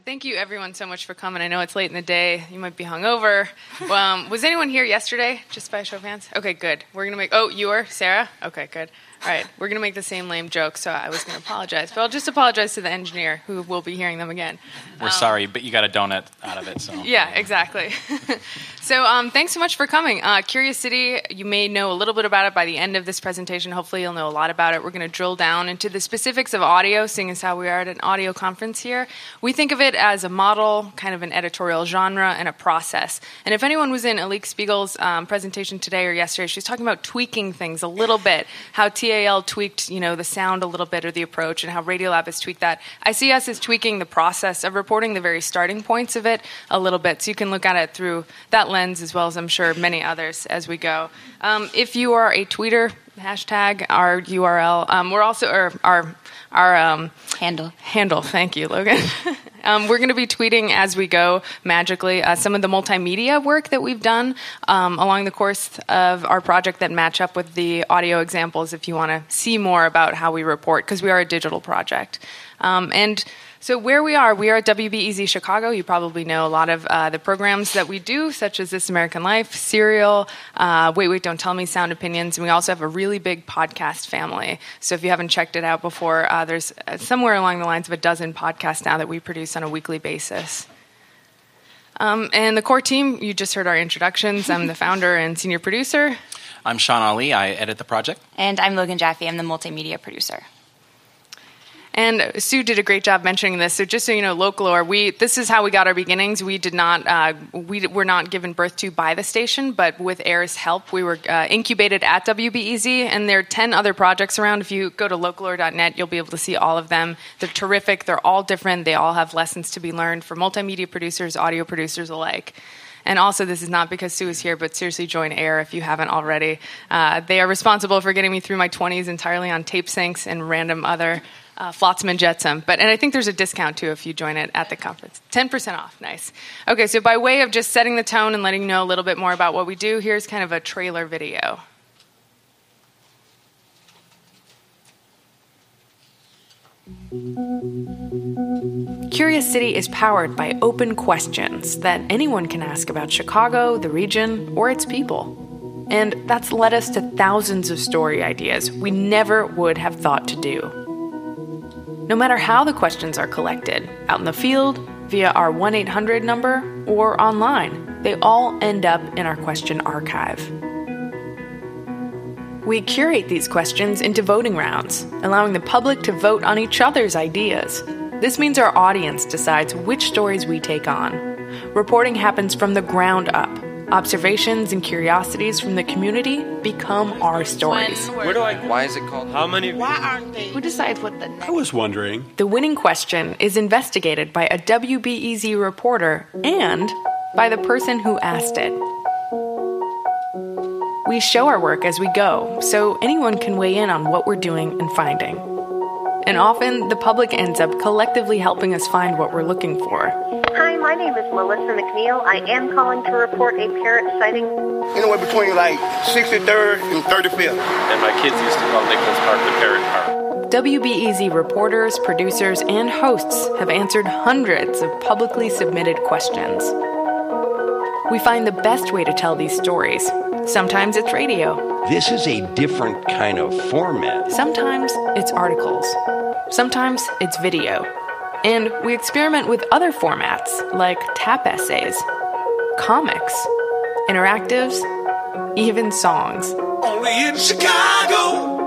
thank you, everyone, so much for coming. I know it's late in the day. You might be hungover. Um, was anyone here yesterday? Just by a show of hands. Okay, good. We're gonna make. Oh, you were Sarah. Okay, good. All right, we're going to make the same lame joke, so I was going to apologize. But I'll just apologize to the engineer who will be hearing them again. We're um, sorry, but you got a donut out of it. So Yeah, exactly. so um, thanks so much for coming. Uh, Curious City, you may know a little bit about it by the end of this presentation. Hopefully, you'll know a lot about it. We're going to drill down into the specifics of audio, seeing as how we are at an audio conference here. We think of it as a model, kind of an editorial genre, and a process. And if anyone was in Alix Spiegel's um, presentation today or yesterday, she's talking about tweaking things a little bit, how T TAL tweaked, you know, the sound a little bit or the approach, and how Radiolab has tweaked that. I see us as tweaking the process of reporting, the very starting points of it a little bit, so you can look at it through that lens as well as I'm sure many others as we go. Um, if you are a tweeter, hashtag our URL. Um, we're also our our, our um, handle handle. Thank you, Logan. Um, we're going to be tweeting as we go magically uh, some of the multimedia work that we've done um, along the course of our project that match up with the audio examples if you want to see more about how we report, because we are a digital project. Um, and so, where we are, we are at WBEZ Chicago. You probably know a lot of uh, the programs that we do, such as This American Life, Serial, uh, Wait, Wait, Don't Tell Me, Sound Opinions. And we also have a really big podcast family. So, if you haven't checked it out before, uh, there's uh, somewhere along the lines of a dozen podcasts now that we produce on a weekly basis. Um, and the core team, you just heard our introductions. I'm the founder and senior producer. I'm Shawn Allee. I edit the project. And I'm Logan Jaffe. I'm the multimedia producer. And Sue did a great job mentioning this. So just so you know, Localore this is how we got our beginnings. We did not uh, we were not given birth to by the station, but with AIR's help, we were uh, incubated at WBEZ. And there are ten other projects around. If you go to localore.net, you'll be able to see all of them. They're terrific. They're all different. They all have lessons to be learned for multimedia producers, audio producers alike. And also, this is not because Sue is here, but seriously, join AIR if you haven't already. Uh, they are responsible for getting me through my 20s entirely on tape syncs and random other uh, Flotsam and Jetsam. But and I think there's a discount too if you join it at the conference. Ten percent off. Nice. Okay, so by way of just setting the tone and letting you know a little bit more about what we do, here's kind of a trailer video. Curious City is powered by open questions that anyone can ask about Chicago, the region, or its people. And that's led us to thousands of story ideas we never would have thought to do. No matter how the questions are collected, out in the field, via our 1 800 number, or online, they all end up in our question archive. We curate these questions into voting rounds, allowing the public to vote on each other's ideas. This means our audience decides which stories we take on. Reporting happens from the ground up, Observations and curiosities from the community become our stories. Where do I? Why is it called? How many? Why aren't they? Who decides what the? I was wondering. The winning question is investigated by a WBEZ reporter and by the person who asked it. We show our work as we go, so anyone can weigh in on what we're doing and finding. And often, the public ends up collectively helping us find what we're looking for. Hi, my name is Melissa McNeil. I am calling to report a parrot sighting. Anywhere between like 63rd and 35th. And my kids used to call Nichols Park the Parrot Park. WBEZ reporters, producers, and hosts have answered hundreds of publicly submitted questions. We find the best way to tell these stories. Sometimes it's radio. This is a different kind of format. Sometimes it's articles. Sometimes it's video. And we experiment with other formats like tap essays, comics, interactives, even songs. Only in Chicago.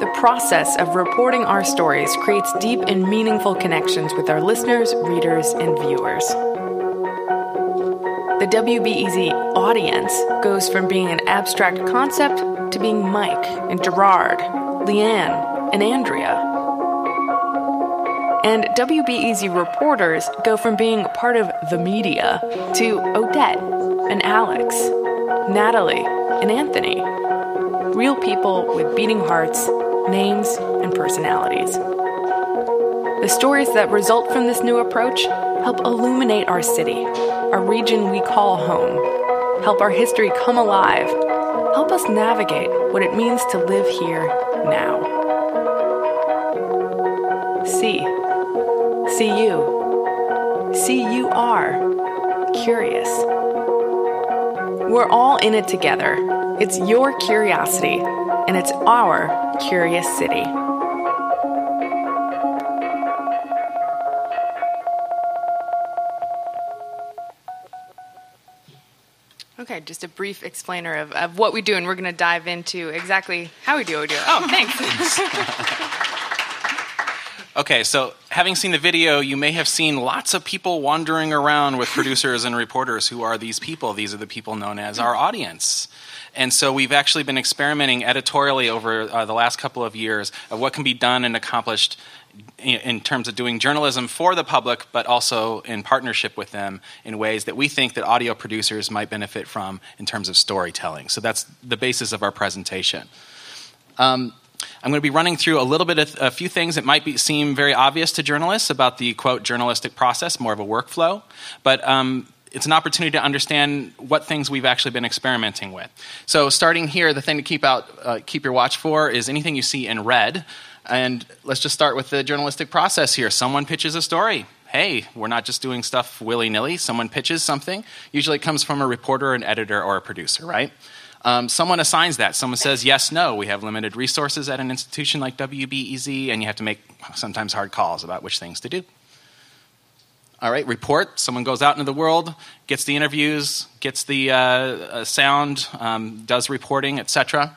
The process of reporting our stories creates deep and meaningful connections with our listeners, readers, and viewers. The WBEZ audience goes from being an abstract concept to being Mike and Gerard, Leanne, and Andrea. And WBEZ reporters go from being part of the media to Odette and Alex, Natalie and Anthony. Real people with beating hearts, names, and personalities. The stories that result from this new approach help illuminate our city a region we call home, help our history come alive, help us navigate what it means to live here now. See. See you. See, you are curious. We're all in it together. It's your curiosity, and it's our curious city. Just a brief explainer of, of what we do, and we're going to dive into exactly how we do what we do. Oh, thanks. Okay, so having seen the video, you may have seen lots of people wandering around with producers and reporters. Who are these people? These are the people known as our audience. And so we've actually been experimenting editorially over uh, the last couple of years of what can be done and accomplished in, terms of doing journalism for the public, but also in partnership with them in ways that we think that audio producers might benefit from in terms of storytelling. So that's the basis of our presentation. Um, I'm going to be running through a little bit of a few things that might be, seem very obvious to journalists about the quote journalistic process, more of a workflow, but um, it's an opportunity to understand what things we've actually been experimenting with. So, starting here, the thing to keep out, uh, keep your watch for is anything you see in red. And let's just start with the journalistic process here. Someone pitches a story. Hey, we're not just doing stuff willy nilly. Someone pitches something. Usually, it comes from a reporter, an editor, or a producer, right? Um, someone assigns that. Someone says, yes, no. We have limited resources at an institution like WBEZ, and you have to make sometimes hard calls about which things to do. All right, report. Someone goes out into the world, gets the interviews, gets the uh, uh, sound, um, does reporting, etc.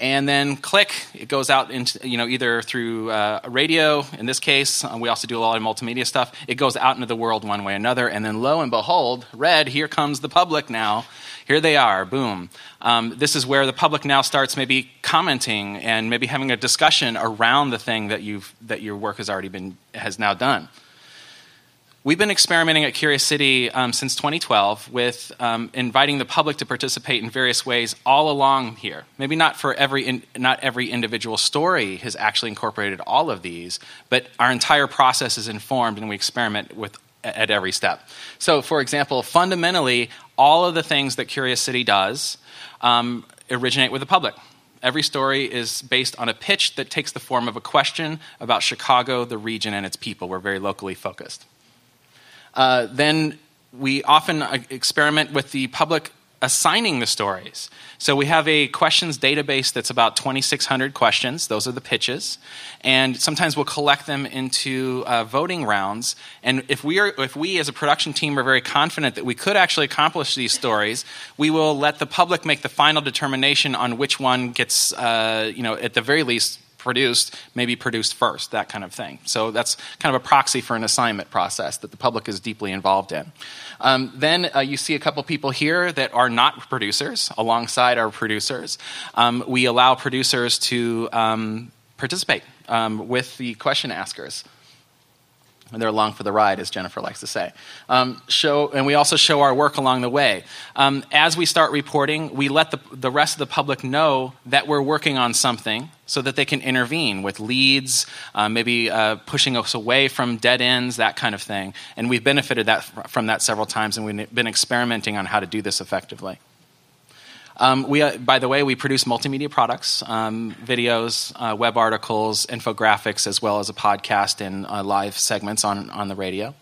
And then click, it goes out into, you know, either through uh, radio, in this case, uh, we also do a lot of multimedia stuff. It goes out into the world one way or another, and then lo and behold, red, here comes the public now here they are, boom. Um, this is where the public now starts maybe commenting and maybe having a discussion around the thing that, you've, that your work has already been, has now done. We've been experimenting at Curious City um, since 2012 with um, inviting the public to participate in various ways all along here. Maybe not for every in, not every individual story has actually incorporated all of these, but our entire process is informed, and we experiment with at every step. So, for example, fundamentally, all of the things that Curious City does um, originate with the public. Every story is based on a pitch that takes the form of a question about Chicago, the region, and its people. We're very locally focused. Uh, then we often uh, experiment with the public assigning the stories. So we have a questions database that's about 2,600 questions. Those are the pitches, and sometimes we'll collect them into uh, voting rounds. And if we are, if we as a production team are very confident that we could actually accomplish these stories, we will let the public make the final determination on which one gets, uh, you know, at the very least produced, maybe produced first, that kind of thing. So that's kind of a proxy for an assignment process that the public is deeply involved in. Um, then uh, you see a couple people here that are not producers alongside our producers. Um, we allow producers to um, participate um, with the question askers and they're along for the ride, as Jennifer likes to say. Um, show, and we also show our work along the way. Um, as we start reporting, we let the, the rest of the public know that we're working on something so that they can intervene with leads, uh, maybe uh, pushing us away from dead ends, that kind of thing. And we've benefited that, from that several times, and we've been experimenting on how to do this effectively. Um, we, uh, by the way, we produce multimedia products, um, videos, uh, web articles, infographics, as well as a podcast and uh, live segments on, on the radio.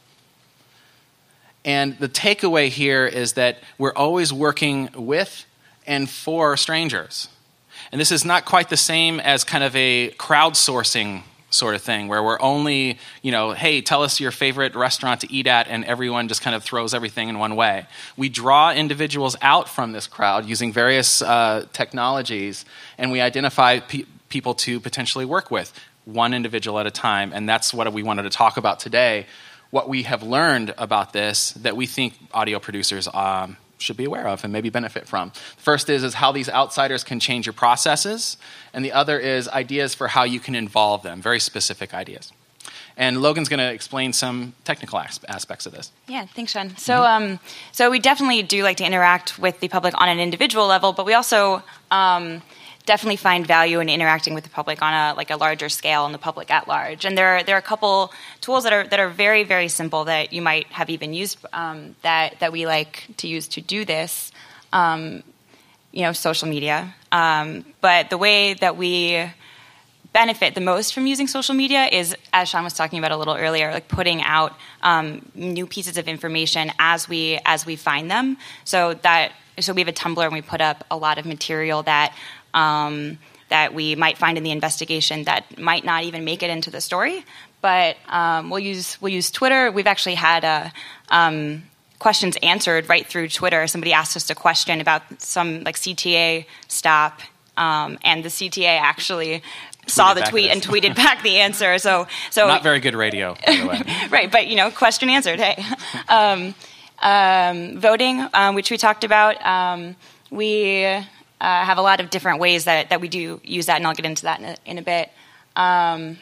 And the takeaway here is that we're always working with and for strangers. And this is not quite the same as kind of a crowdsourcing sort of thing where we're only, you know, hey, tell us your favorite restaurant to eat at, and everyone just kind of throws everything in one way. We draw individuals out from this crowd using various uh, technologies, and we identify pe- people to potentially work with, one individual at a time. And that's what we wanted to talk about today. What we have learned about this that we think audio producers um, should be aware of and maybe benefit from. The First is, is how these outsiders can change your processes, and the other is ideas for how you can involve them, very specific ideas. And Logan's going to explain some technical aspects of this. Yeah, thanks, Shawn. So, mm-hmm. um, so we definitely do like to interact with the public on an individual level, but we also um, definitely find value in interacting with the public on a like a larger scale and the public at large. And there are, there are a couple tools that are that are very very simple that you might have even used um, that that we like to use to do this. Um, you know, social media. Um, but the way that we benefit the most from using social media is, as Shawn was talking about a little earlier, like putting out um, new pieces of information as we as we find them. So that so we have a Tumblr and we put up a lot of material that. Um, that we might find in the investigation that might not even make it into the story, but um, we'll use we'll use Twitter. We've actually had a, um, questions answered right through Twitter. Somebody asked us a question about some like CTA stop, um, and the CTA actually saw the tweet and tweeted back the answer. So, so Not very good radio, by the way. right, but you know, question answered. Hey, um, um, voting, um, which we talked about, um, we uh, have a lot of different ways that, that we do use that, and I'll get into that in a, in a bit. Um,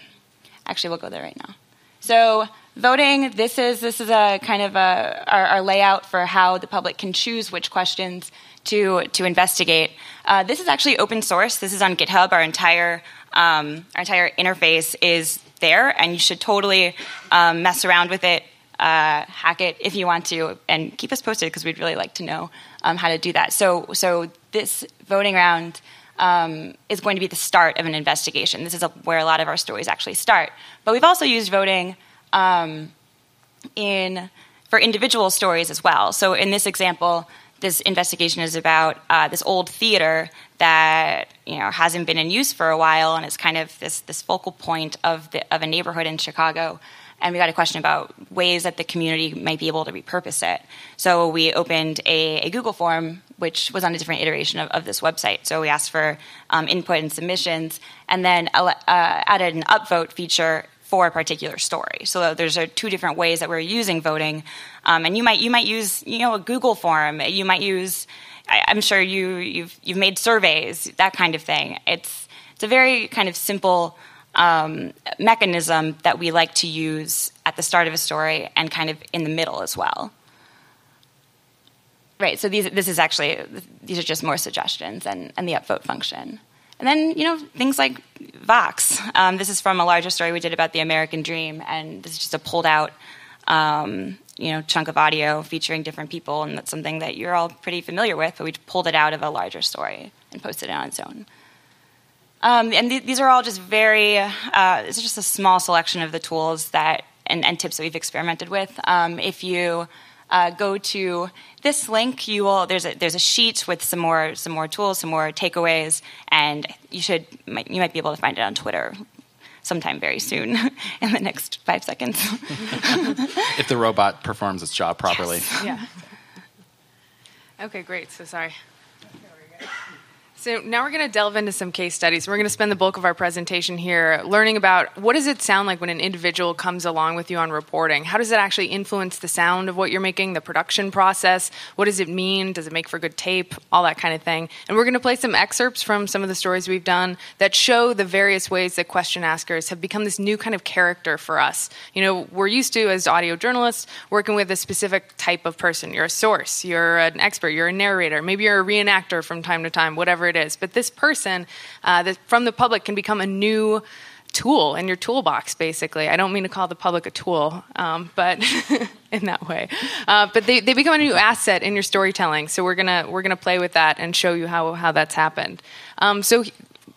actually, we'll go there right now. So, voting. This is this is a kind of a, our, our layout for how the public can choose which questions to to investigate. Uh, this is actually open source. This is on GitHub. Our entire um, our entire interface is there, and you should totally um, mess around with it, uh, hack it if you want to, and keep us posted because we'd really like to know um, how to do that. So so this voting round um, is going to be the start of an investigation. This is a, where a lot of our stories actually start. But we've also used voting um, in for individual stories as well. So in this example, this investigation is about uh, this old theater that you know hasn't been in use for a while, and it's kind of this this focal point of the, of a neighborhood in Chicago. And we got a question about ways that the community might be able to repurpose it. So we opened a, a Google form, which was on a different iteration of, of this website. So we asked for um, input and submissions, and then uh, added an upvote feature for a particular story. So there's two different ways that we're using voting, um, and you might you might use you know a Google form. You might use I, I'm sure you you've you've made surveys that kind of thing. It's it's a very kind of simple um, mechanism that we like to use at the start of a story and kind of in the middle as well. Right. So these this is actually these are just more suggestions and, and the upvote function. And then, you know, things like Vox. Um, this is from a larger story we did about the American Dream, and this is just a pulled out, um, you know, chunk of audio featuring different people, and that's something that you're all pretty familiar with, but we pulled it out of a larger story and posted it on its own. Um, and th- these are all just very, uh, it's just a small selection of the tools that and, and tips that we've experimented with. Um, if you uh, go to this link, you will there's a there's a sheet with some more some more tools, some more takeaways, and you should might, you might be able to find it on Twitter sometime very soon in the next five seconds. if the robot performs its job properly. Yeah. Okay, great. So sorry. So now we're going to delve into some case studies. We're going to spend the bulk of our presentation here learning about what does it sound like when an individual comes along with you on reporting? How does it actually influence the sound of what you're making, the production process? What does it mean? Does it make for good tape? All that kind of thing. And we're going to play some excerpts from some of the stories we've done that show the various ways that question askers have become this new kind of character for us. You know, we're used to as audio journalists working with a specific type of person. You're a source, you're an expert, you're a narrator, maybe you're a reenactor from time to time, whatever it is. But this person uh, that from the public can become a new tool in your toolbox, basically. I don't mean to call the public a tool, um, but in that way. Uh, but they, they become a new asset in your storytelling. So we're gonna we're gonna play with that and show you how how that's happened. Um, so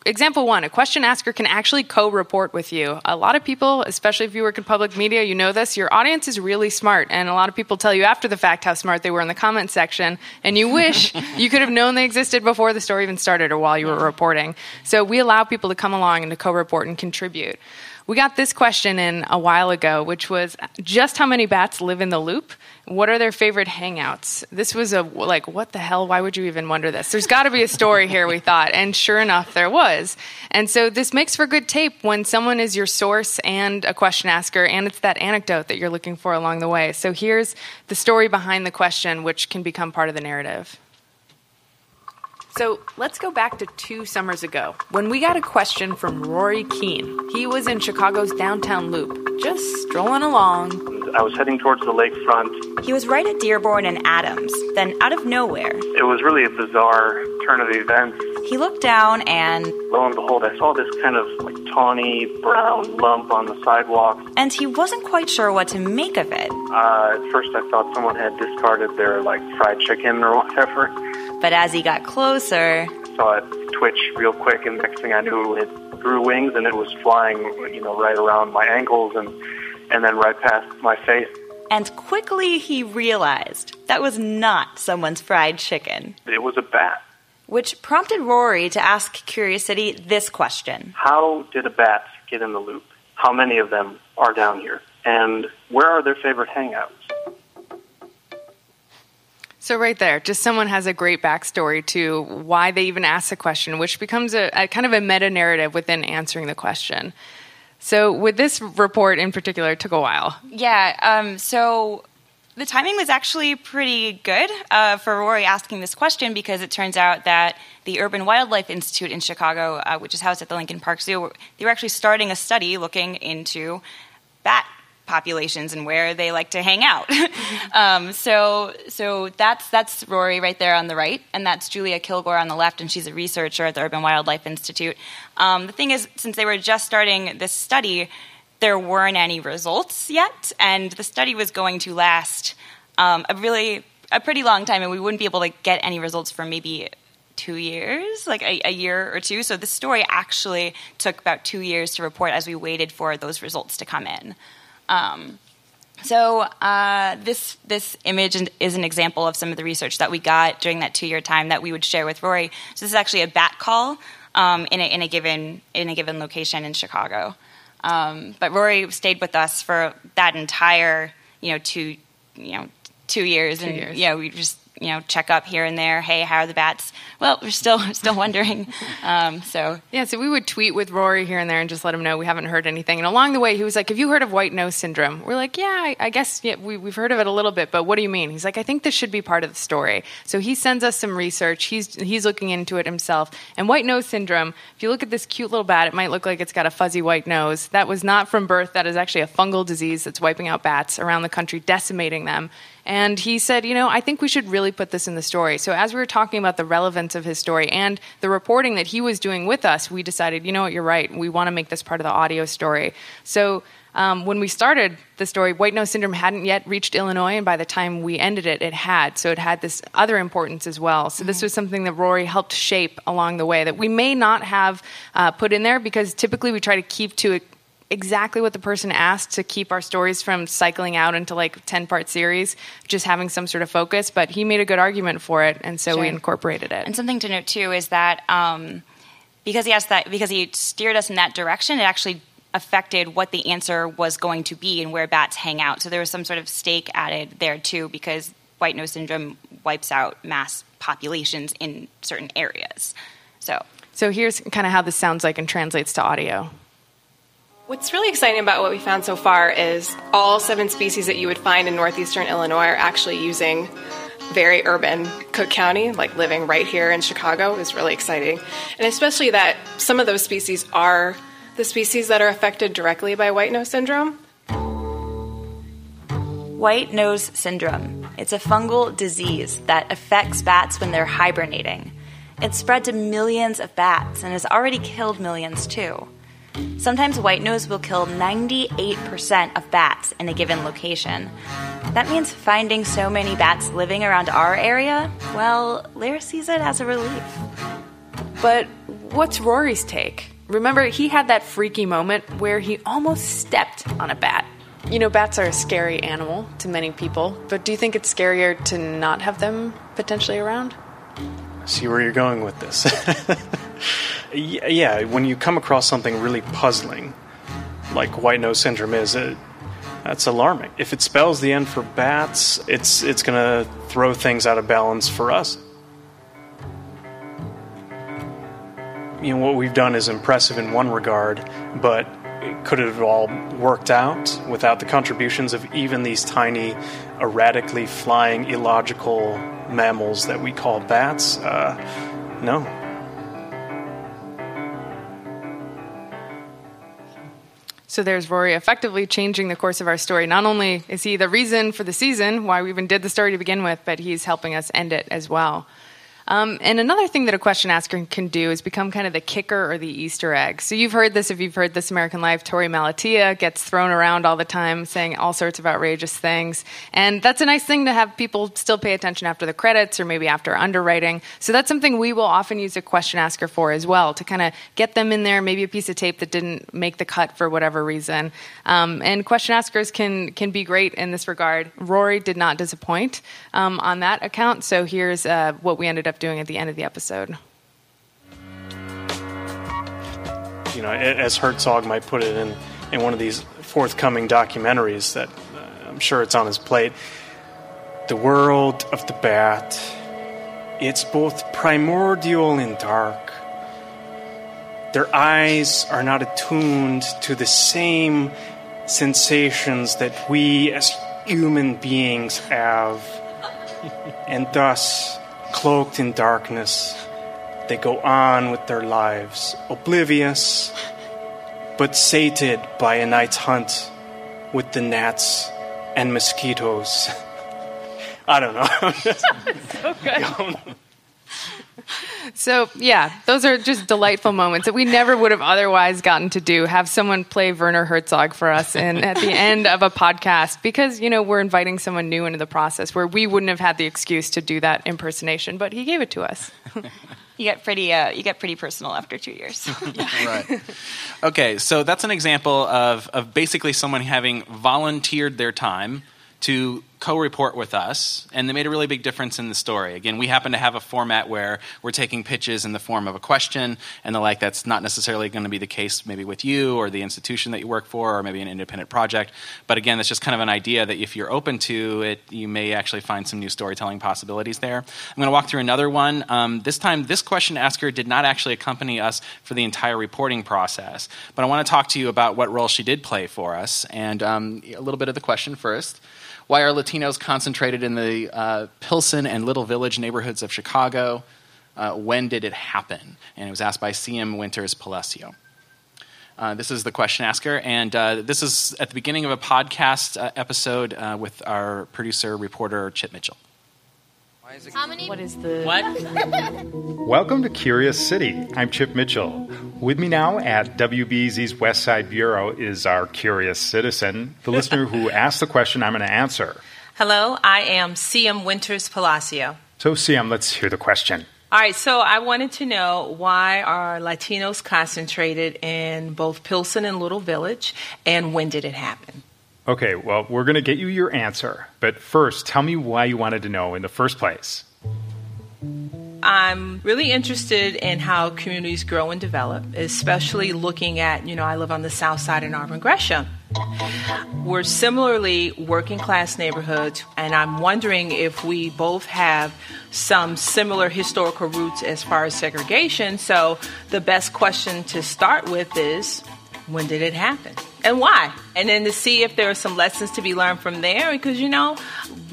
example one a question asker can actually co-report with you. A lot of people especially if you work in public media you know this your audience is really smart and a lot of people tell you after the fact how smart they were in the comment section and you wish you could have known they existed before the story even started or while you were reporting. So we allow people to come along and to co-report and contribute. We got this question in a while ago, which was just how many bats live in the loop? What are their favorite hangouts? This was a like, what the hell? Why would you even wonder this? There's got to be a story here, we thought. And sure enough, there was. And so this makes for good tape when someone is your source and a question asker, and it's that anecdote that you're looking for along the way. So here's the story behind the question, which can become part of the narrative. So let's go back to two summers ago when we got a question from Rory Keene. He was in Chicago's downtown loop, just strolling along. I was heading towards the lakefront. He was right at Dearborn and Adams. Then, out of nowhere, It was really a bizarre turn of events. he looked down and Lo and behold, I saw this kind of like tawny brown lump on the sidewalk. and he wasn't quite sure what to make of it. Uh, at first, I thought someone had discarded their like fried chicken or whatever. But as he got closer, Saw it twitch real quick, and next thing I knew, it grew wings and it was flying, you know, right around my ankles and and then right past my face. And quickly he realized that was not someone's fried chicken. It was a bat. Which prompted Rory to ask Curious City this question How did a bat get in the loop? How many of them are down here? And where are their favorite hangouts? So right there, just someone has a great backstory to why they even asked the question, which becomes a, a kind of a meta narrative within answering the question. So with this report in particular, it took a while. Yeah. Um, so the timing was actually pretty good uh, for Rory asking this question because it turns out that the Urban Wildlife Institute in Chicago, uh, which is housed at the Lincoln Park Zoo, they were actually starting a study looking into bat populations and where they like to hang out. um, so, so that's that's Rory right there on the right, and that's Julia Kilgore on the left, and she's a researcher at the Urban Wildlife Institute. Um, the thing is, since they were just starting this study, there weren't any results yet, and the study was going to last um, a really a pretty long time, and we wouldn't be able to get any results for maybe two years, like a, a, year or two. So the story actually took about two years to report as we waited for those results to come in. Um, so uh, this this image is an example of some of the research that we got during that two year time that we would share with Rory. So this is actually a bat call um, in, a, in a given in a given location in Chicago. Um, but Rory stayed with us for that entire you know two you know two years, two and years. you know we just you know check up here and there. Hey, how are the bats? Well, we're still still wondering. Um, so yeah, so we would tweet with Rory here and there and just let him know we haven't heard anything. And along the way, he was like, "Have you heard of white nose syndrome?" We're like, "Yeah, I, I guess yeah, we, we've heard of it a little bit, but what do you mean?" He's like, "I think this should be part of the story." So he sends us some research. He's he's looking into it himself. And white nose syndrome, if you look at this cute little bat, it might look like it's got a fuzzy white nose. That was not from birth. That is actually a fungal disease that's wiping out bats around the country, decimating them. And he said, you know, I think we should really put this in the story. So as we were talking about the relevance of his story and the reporting that he was doing with us, we decided, you know what, you're right. We want to make this part of the audio story. So um, when we started the story, white nose syndrome hadn't yet reached Illinois, and by the time we ended it, it had. So it had this other importance as well. So mm-hmm. this was something that Rory helped shape along the way that we may not have uh, put in there because typically we try to keep to exactly what the person asked to keep our stories from cycling out into like 10 part series just having some sort of focus but he made a good argument for it and so sure. we incorporated it. And something to note too is that um, because he asked that because he steered us in that direction it actually affected what the answer was going to be and where bats hang out. So there was some sort of stake added there too because white nose syndrome wipes out mass populations in certain areas. So so here's kind of how this sounds like and translates to audio What's really exciting about what we found so far is all seven species that you would find in northeastern Illinois are actually using very urban Cook County, like living right here in Chicago, is really exciting. And especially that some of those species are the species that are affected directly by white nose syndrome. White nose syndrome. It's a fungal disease that affects bats when they're hibernating. It's spread to millions of bats and has already killed millions too. Sometimes white nose will kill 98% of bats in a given location. That means finding so many bats living around our area, well, Lehrer sees it as a relief. But what's Rory's take? Remember, he had that freaky moment where he almost stepped on a bat. You know, bats are a scary animal to many people, but do you think it's scarier to not have them potentially around? See where you're going with this. yeah, when you come across something really puzzling, like white nose syndrome is, it, that's alarming. If it spells the end for bats, it's it's going to throw things out of balance for us. You know what we've done is impressive in one regard, but could it have all worked out without the contributions of even these tiny, erratically flying, illogical mammals that we call bats? Uh, no. So there's Rory effectively changing the course of our story. Not only is he the reason for the season, why we even did the story to begin with, but he's helping us end it as well. Um, and another thing that a question asker can do is become kind of the kicker or the Easter egg. So you've heard this if you've heard This American Life. Torey Malatia gets thrown around all the time saying all sorts of outrageous things. And that's a nice thing to have people still pay attention after the credits or maybe after underwriting. So that's something we will often use a question asker for as well to kind of get them in there, maybe a piece of tape that didn't make the cut for whatever reason. Um, and question askers can, can be great in this regard. Rory did not disappoint um, on that account. So here's uh, what we ended up doing at the end of the episode. You know, as Herzog might put it in, in one of these forthcoming documentaries that uh, I'm sure it's on his plate, the world of the bat, it's both primordial and dark. Their eyes are not attuned to the same sensations that we as human beings have. And thus, cloaked in darkness, they go on with their lives, oblivious, but sated by a night's hunt with the gnats and mosquitoes. I don't know. so good. So, yeah, those are just delightful moments that we never would have otherwise gotten to do. Have someone play Werner Herzog for us and at the end of a podcast because, you know, we're inviting someone new into the process where we wouldn't have had the excuse to do that impersonation, but he gave it to us. you get pretty uh, you get pretty personal after two years. right. Okay, so that's an example of, of basically someone having volunteered their time to co-report with us and they made a really big difference in the story. Again we happen to have a format where we're taking pitches in the form of a question and the like. That's not necessarily going to be the case maybe with you or the institution that you work for or maybe an independent project. But again that's just kind of an idea that if you're open to it you may actually find some new storytelling possibilities there. I'm going to walk through another one. Um, this time this question asker did not actually accompany us for the entire reporting process but i want to talk to you about what role she did play for us and um, a little bit of the question first why are Latinos concentrated in the uh, Pilsen and Little Village neighborhoods of Chicago? Uh, when did it happen? And it was asked by CM Winters Palacio. Uh, this is the question asker, and uh, this is at the beginning of a podcast uh, episode uh, with our producer, reporter Chip Mitchell. How many? What is the. What? Welcome to Curious City. I'm Chip Mitchell. With me now at WBEZ's West Side Bureau is our curious citizen, the listener who asked the question I'm going to answer. Hello, I am CM Winters Palacio. So, CM, let's hear the question. All right, so I wanted to know why are Latinos concentrated in both Pilsen and Little Village, and when did it happen? Okay, well, we're going to get you your answer. But first, tell me why you wanted to know in the first place. I'm really interested in how communities grow and develop, especially looking at, you know, I live on the south side in Auburn Gresham. We're similarly working class neighborhoods, and I'm wondering if we both have some similar historical roots as far as segregation. So, the best question to start with is when did it happen and why? And then to see if there are some lessons to be learned from there because, you know,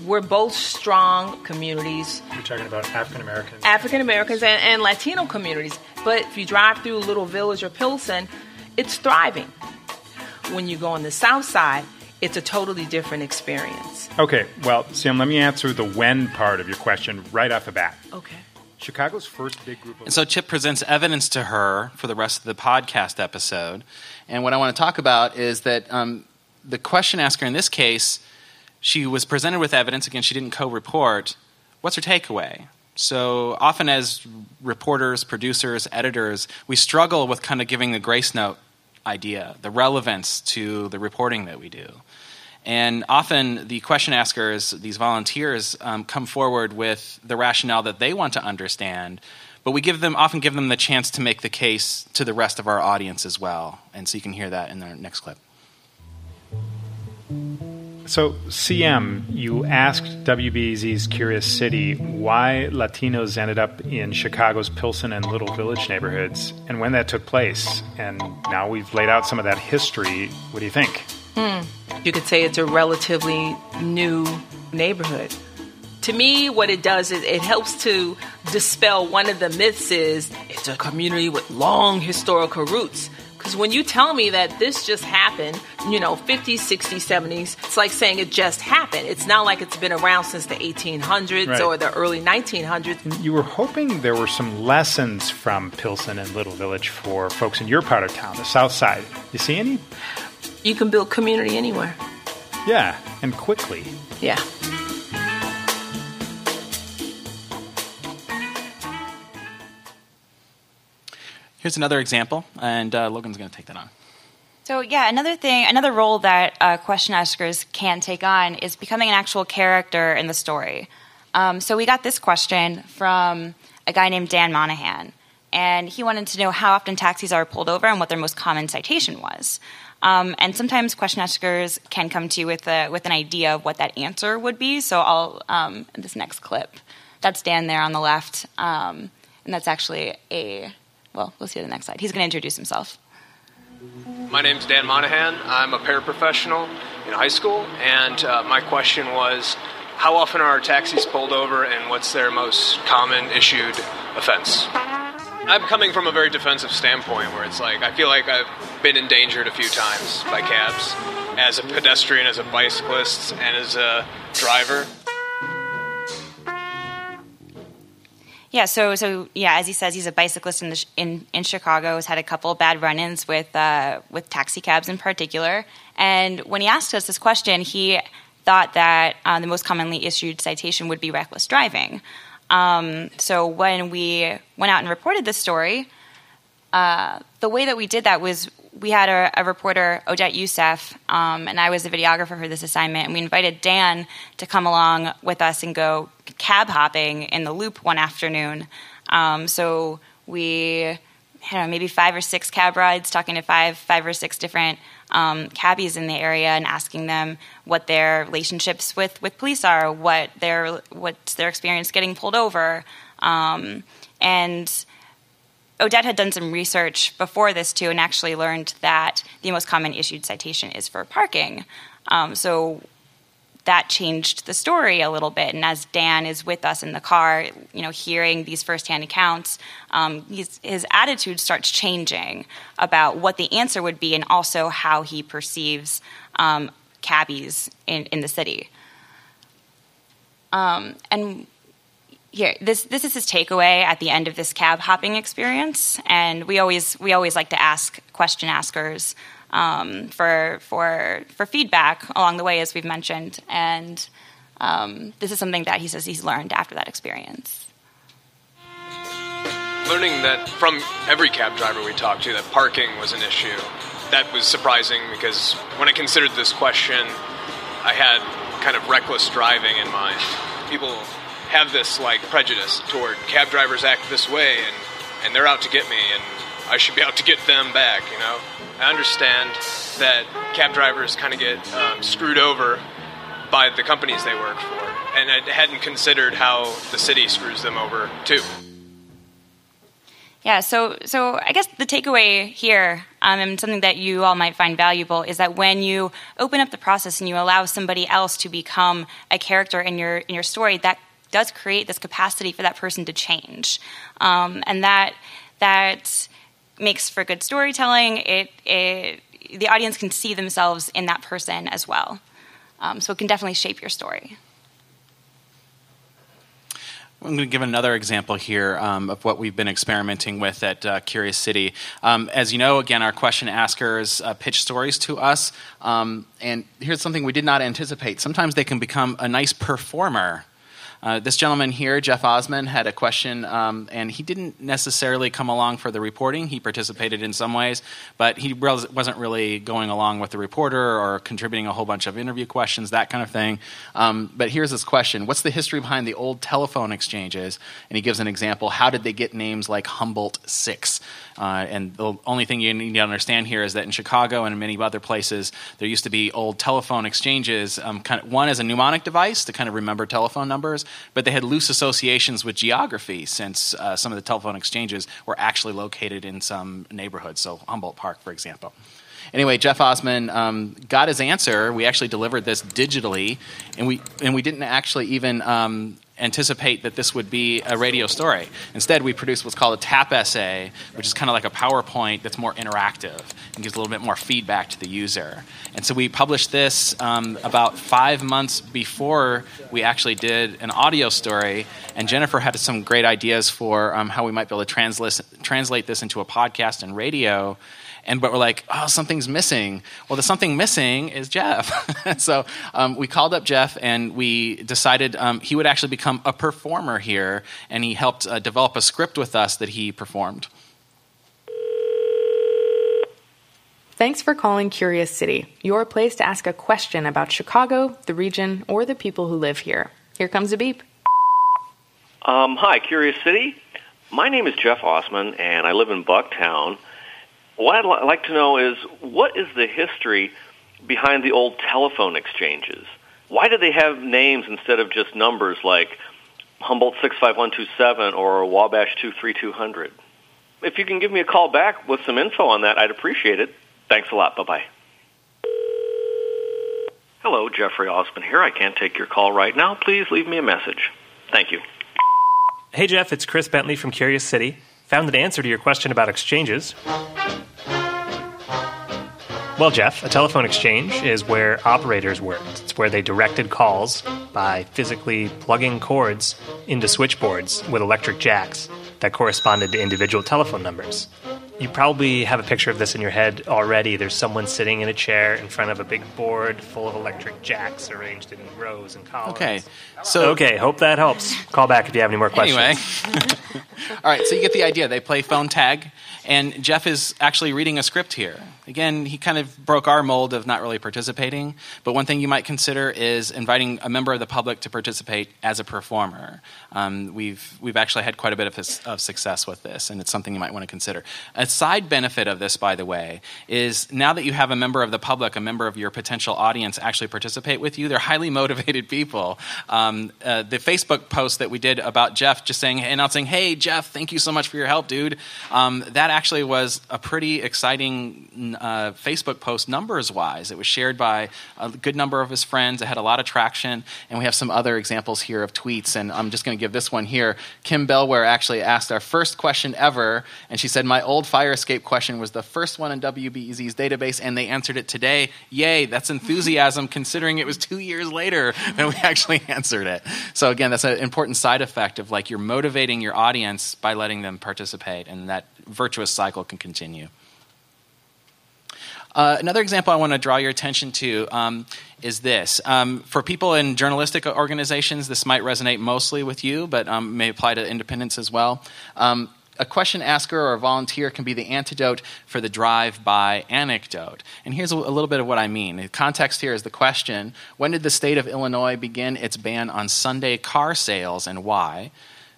we're both strong communities. You're talking about African Americans. African Americans and, and Latino communities. But if you drive through Little Village or Pilsen, it's thriving. When you go on the south side, it's a totally different experience. Okay, well, CM, let me answer the when part of your question right off the bat. Okay. Chicago's first big group of. And so Chip presents evidence to her for the rest of the podcast episode. And what I want to talk about is that um, the question asker in this case, she was presented with evidence. Again, she didn't co report. What's her takeaway? So often, as reporters, producers, editors, we struggle with kind of giving the grace note idea, the relevance to the reporting that we do. And often the question askers, these volunteers, um, come forward with the rationale that they want to understand, but we give them often give them the chance to make the case to the rest of our audience as well. And so you can hear that in the next clip. So, CM, you asked WBEZ's Curious City why Latinos ended up in Chicago's Pilsen and Little Village neighborhoods and when that took place. And now we've laid out some of that history. What do you think? Hmm. You could say it's a relatively new neighborhood. To me, what it does is it helps to dispel one of the myths is it's a community with long historical roots Because when you tell me that this just happened, you know, 50s, 60s, 70s, it's like saying it just happened. It's not like it's been around since the 1800s Right. or the early 1900s. You were hoping there were some lessons from Pilsen and Little Village for folks in your part of town, the South Side. You see any? You can build community anywhere. Yeah, and quickly. Yeah. Here's another example, and uh, Logan's going to take that on. So yeah, another thing, another role that uh, question askers can take on is becoming an actual character in the story. Um, so we got this question from a guy named Dan Monahan, and he wanted to know how often taxis are pulled over and what their most common citation was. Um, and sometimes question askers can come to you with a, with an idea of what that answer would be. So I'll um, this next clip, that's Dan there on the left, um, and that's actually a well, we'll see the next slide. He's going to introduce himself. My name's Dan Monahan. I'm a paraprofessional in high school, and uh, my question was how often are taxis pulled over and what's their most common issued offense? I'm coming from a very defensive standpoint where it's like I feel like I've been endangered a few times by cabs as a pedestrian, as a bicyclist, and as a driver. Yeah, so so yeah, as he says, he's a bicyclist in the, in in Chicago. Has had a couple bad run-ins with uh, with taxi cabs in particular. And when he asked us this question, he thought that uh, the most commonly issued citation would be reckless driving. Um, so when we went out and reported this story, uh, the way that we did that was we had a, a reporter, Odette Youssef, um, and I was the videographer for this assignment, and we invited Dan to come along with us and go cab hopping in the loop one afternoon. Um, so we, know, maybe five or six cab rides, talking to five, five or six different um, cabbies in the area and asking them what their relationships with, with police are, what their what's their experience getting pulled over, um, and Odette had done some research before this too, and actually learned that the most common issued citation is for parking. Um, so that changed the story a little bit. And as Dan is with us in the car, you know, hearing these firsthand accounts, um, his, his attitude starts changing about what the answer would be, and also how he perceives um, cabbies in, in the city. Um, and here this this is his takeaway at the end of this cab hopping experience. And we always we always like to ask question askers um, for for for feedback along the way as we've mentioned. And um, this is something that he says he's learned after that experience. Learning that from every cab driver we talked to that parking was an issue, that was surprising because when I considered this question, I had kind of reckless driving in mind. People have this like prejudice toward cab drivers act this way and, and they're out to get me and I should be out to get them back, you know? I understand that cab drivers kind of get um, screwed over by the companies they work for, and I hadn't considered how the city screws them over too. Yeah, so so I guess the takeaway here, um, and something that you all might find valuable, is that when you open up the process and you allow somebody else to become a character in your in your story, that does create this capacity for that person to change, um, and that that makes for good storytelling. It, it the audience can see themselves in that person as well, um, so it can definitely shape your story. I'm going to give another example here um, of what we've been experimenting with at uh, Curious City. Um, as you know, again, our question askers uh, pitch stories to us, um, and here's something we did not anticipate. Sometimes they can become a nice performer. Uh, this gentleman here, Jeff Osman, had a question, um, and he didn't necessarily come along for the reporting. He participated in some ways, but he was- wasn't really going along with the reporter or contributing a whole bunch of interview questions, that kind of thing. Um, but here's his question What's the history behind the old telephone exchanges? And he gives an example. How did they get names like Humboldt 6? Uh, and the only thing you need to understand here is that in Chicago and in many other places, there used to be old telephone exchanges. Um, kind of, one as a mnemonic device to kind of remember telephone numbers, but they had loose associations with geography since uh, some of the telephone exchanges were actually located in some neighborhoods. So Humboldt Park, for example. anyway, Jeff Osman um, got his answer. We actually delivered this digitally, and we and we didn't actually even um, anticipate that this would be a radio story. Instead, we produced what's called a tap essay, which is kind of like a PowerPoint that's more interactive and gives a little bit more feedback to the user. And so we published this um, about five months before we actually did an audio story. And Jennifer had some great ideas for um, how we might be able to translate this into a podcast and radio and but we're like, oh, something's missing. Well, the something missing is Jeff. so um, we called up Jeff and we decided um, he would actually become a performer here, and he helped uh, develop a script with us that he performed. Thanks for calling Curious City, your place to ask a question about Chicago, the region, or the people who live here. Here comes a beep. Um, hi, Curious City. My name is Jeff Osman, and I live in Bucktown. What I'd li- like to know is what is the history behind the old telephone exchanges? Why do they have names instead of just numbers like Humboldt 65127 or Wabash 23200? If you can give me a call back with some info on that, I'd appreciate it. Thanks a lot. Bye bye. Hello, Jeffrey Osman here. I can't take your call right now. Please leave me a message. Thank you. Hey, Jeff, it's Chris Bentley from Curious City. Found an answer to your question about exchanges. Well, Jeff, a telephone exchange is where operators worked. It's where they directed calls by physically plugging cords into switchboards with electric jacks that corresponded to individual telephone numbers. You probably have a picture of this in your head already. There's someone sitting in a chair in front of a big board full of electric jacks arranged in rows and columns. Okay, so okay, hope that helps. Call back if you have any more questions. Anyway, all right. So you get the idea. They play phone tag, and Jeff is actually reading a script here. Again, he kind of broke our mold of not really participating. But one thing you might consider is inviting a member of the public to participate as a performer. Um, we've we've actually had quite a bit of, of success with this, and it's something you might want to consider. A side benefit of this, by the way, is now that you have a member of the public, a member of your potential audience, actually participate with you, they're highly motivated people. Um, uh, the Facebook post that we did about Jeff, just saying, announcing, "Hey, Jeff, thank you so much for your help, dude." Um, that actually was a pretty exciting uh, Facebook post numbers wise. It was shared by a good number of his friends. It had a lot of traction, and we have some other examples here of tweets. And I'm just going to give this one here. Kim Bellware actually asked our first question ever, and she said, "My old fire escape question was the first one in WBEZ's database, and they answered it today. Yay! That's enthusiasm, considering it was two years later that we actually answered it. So again, that's an important side effect of like you're motivating your audience by letting them participate, and that virtuous cycle can continue. Uh, another example I want to draw your attention to um, is this. Um, for people in journalistic organizations, this might resonate mostly with you, but um, may apply to independents as well. Um, a question asker or a volunteer can be the antidote for the drive by anecdote. And here's a, a, little bit of what I mean. The context here is the question When did the state of Illinois begin its ban on Sunday car sales and why?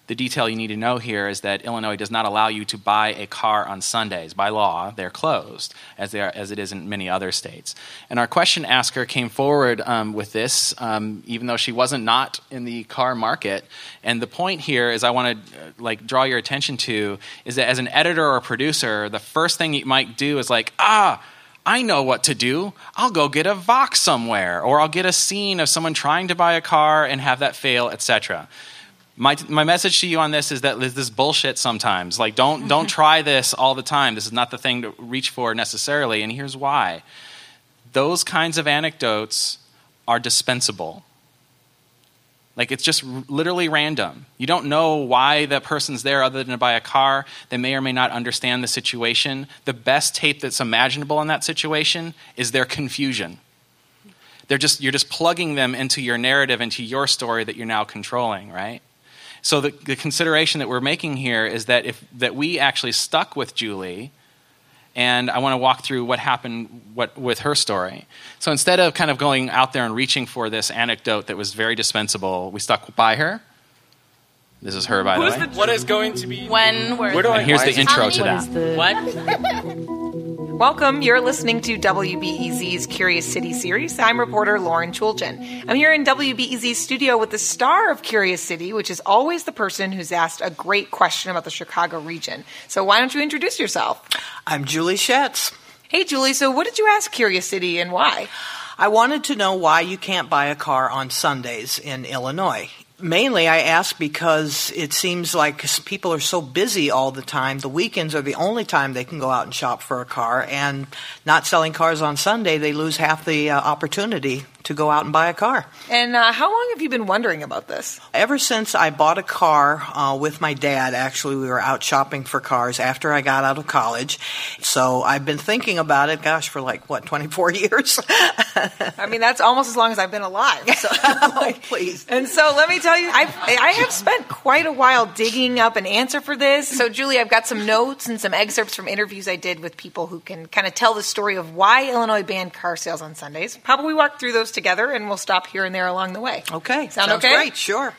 The detail you need to know here is that Illinois does not allow you to buy a car on Sundays. By law, they're closed, as, they are, as it is in many other states. And our question asker came forward um, with this, um, even though she wasn't not in the car market. And the point here is I want to uh, like draw your attention to is that as an editor or producer, the first thing you might do is like, ah, I know what to do. I'll go get a Vox somewhere, or I'll get a scene of someone trying to buy a car and have that fail, etc my, my message to you on this is that this is bullshit sometimes. Like, don't, don't try this all the time. This is not the thing to reach for necessarily. And here's why those kinds of anecdotes are dispensable. Like, it's just literally random. You don't know why that person's there other than to buy a car. They may or may not understand the situation. The best tape that's imaginable in that situation is their confusion. They're just, you're just plugging them into your narrative, into your story that you're now controlling, right? So the, the consideration that we're making here is that if that we actually stuck with Julie, and I want to walk through what happened what, with her story. So instead of kind of going out there and reaching for this anecdote that was very dispensable, we stuck by her. This is her, by Who's the way. The, what is going to be when? Where? Where do I, and here's the intro to that. The, what? Welcome. You're listening to WBEZ's Curious City series. I'm reporter Lauren Chooljian. I'm here in WBEZ's studio with the star of Curious City, which is always the person who's asked a great question about the Chicago region. So why don't you introduce yourself? I'm Julie Schatz. Hey, Julie, so what did you ask Curious City and why? I wanted to know why you can't buy a car on Sundays in Illinois. Mainly, I ask because it seems like people are so busy all the time. The weekends are the only time they can go out and shop for a car, and not selling cars on Sunday, they lose half the uh, opportunity to go out and buy a car. And uh, how long have you been wondering about this? Ever since I bought a car uh, with my dad, actually, we were out shopping for cars after I got out of college. So I've been thinking about it, gosh, for like, what, 24 years? I mean, that's almost as long as I've been alive. So. oh, please. And so let me tell you, I've, I have spent quite a while digging up an answer for this. So, Julie, I've got some notes and some excerpts from interviews I did with people who can kind of tell the story of why Illinois banned car sales on Sundays. Probably walk through those together, and we'll stop here and there along the way. Okay. Sound Sounds okay? great. Sure.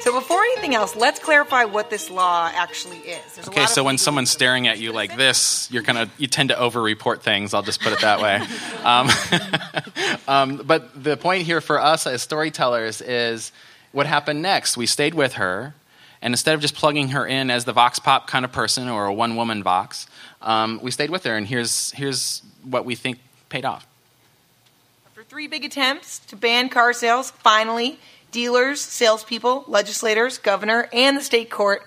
So before anything else, let's clarify what this law actually is. There's a Okay, lot so when someone's staring at you like this, you're gonna you tend to over-report things. I'll just put it that way. um, um, but the point here for us as storytellers is what happened next. We stayed with her, and instead of just plugging her in as the vox pop kind of person or a one-woman vox, um, we stayed with her. And here's here's what we think paid off. Three big attempts to ban car sales, finally, dealers, salespeople, legislators, governor, and the state court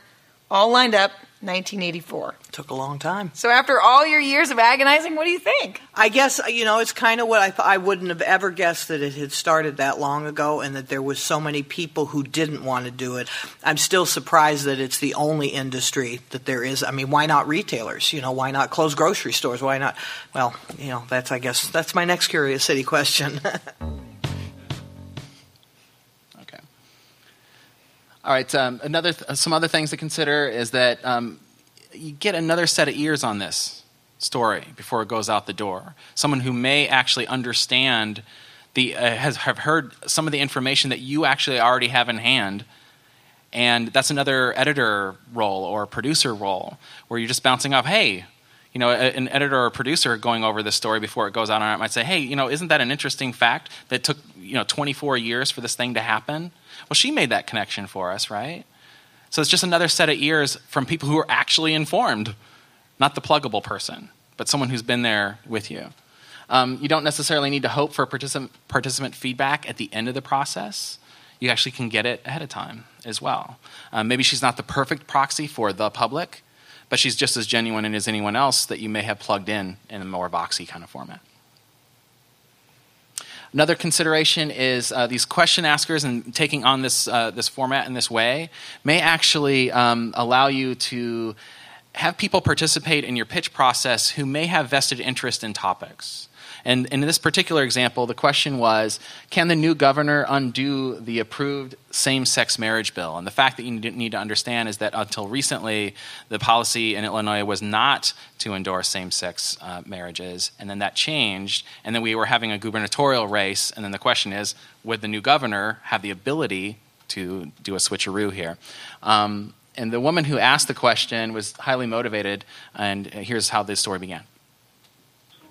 all lined up 1984. Took a long time. So after all your years of agonizing, what do you think? I guess uh, you know it's kind of what I th- I wouldn't have ever guessed that it had started that long ago, and that there was so many people who didn't want to do it. I'm still surprised that it's the only industry that there is. I mean, why not retailers? You know, why not close grocery stores? Why not? Well, you know, that's I guess that's my next curious city question. All right. Um, another, th- some other things to consider is that um, you get another set of ears on this story before it goes out the door. Someone who may actually understand the uh, has have heard some of the information that you actually already have in hand, and that's another editor role or producer role where you're just bouncing off. Hey. You know, an editor or producer going over this story before it goes out on it might say, "Hey, you know, isn't that an interesting fact that took you know 24 years for this thing to happen?" Well, she made that connection for us, right? So it's just another set of ears from people who are actually informed, not the pluggable person, but someone who's been there with you. Um, you don't necessarily need to hope for particip- participant feedback at the end of the process. You actually can get it ahead of time as well. Um, maybe she's not the perfect proxy for the public, but she's just as genuine as anyone else that you may have plugged in in a more Voxy kind of format. Another consideration is uh, these question askers and taking on this, uh, this format in this way may actually um, allow you to have people participate in your pitch process who may have vested interest in topics. And in this particular example, the question was can the new governor undo the approved same sex marriage bill? And the fact that you need to understand is that until recently, the policy in Illinois was not to endorse same sex uh, marriages. And then that changed. And then we were having a gubernatorial race. And then the question is would the new governor have the ability to do a switcheroo here? Um, and the woman who asked the question was highly motivated. And here's how this story began.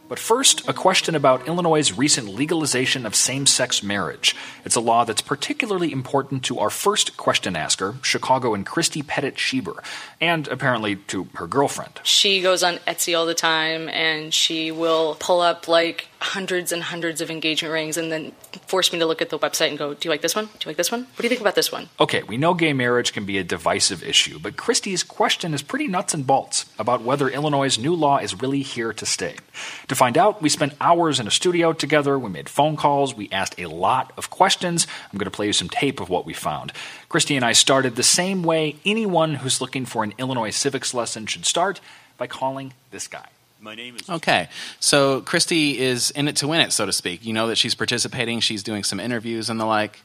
But first, a question about Illinois' recent legalization of same sex marriage. It's a law that's particularly important to our first question asker, Chicago and Christy Pettit Schieber, and apparently to her girlfriend. She goes on Etsy all the time and she will pull up like hundreds and hundreds of engagement rings and then force me to look at the website and go, Do you like this one? Do you like this one? What do you think about this one? Okay, we know gay marriage can be a divisive issue, but Christy's question is pretty nuts and bolts about whether Illinois' new law is really here to stay. To find out, we spent hours in a studio together, we made phone calls, we asked a lot of questions. I'm going to play you some tape of what we found. Christy and I started the same way anyone who's looking for an Illinois civics lesson should start by calling this guy. My name is. Okay, so Christy is in it to win it, so to speak. You know that she's participating, she's doing some interviews and the like.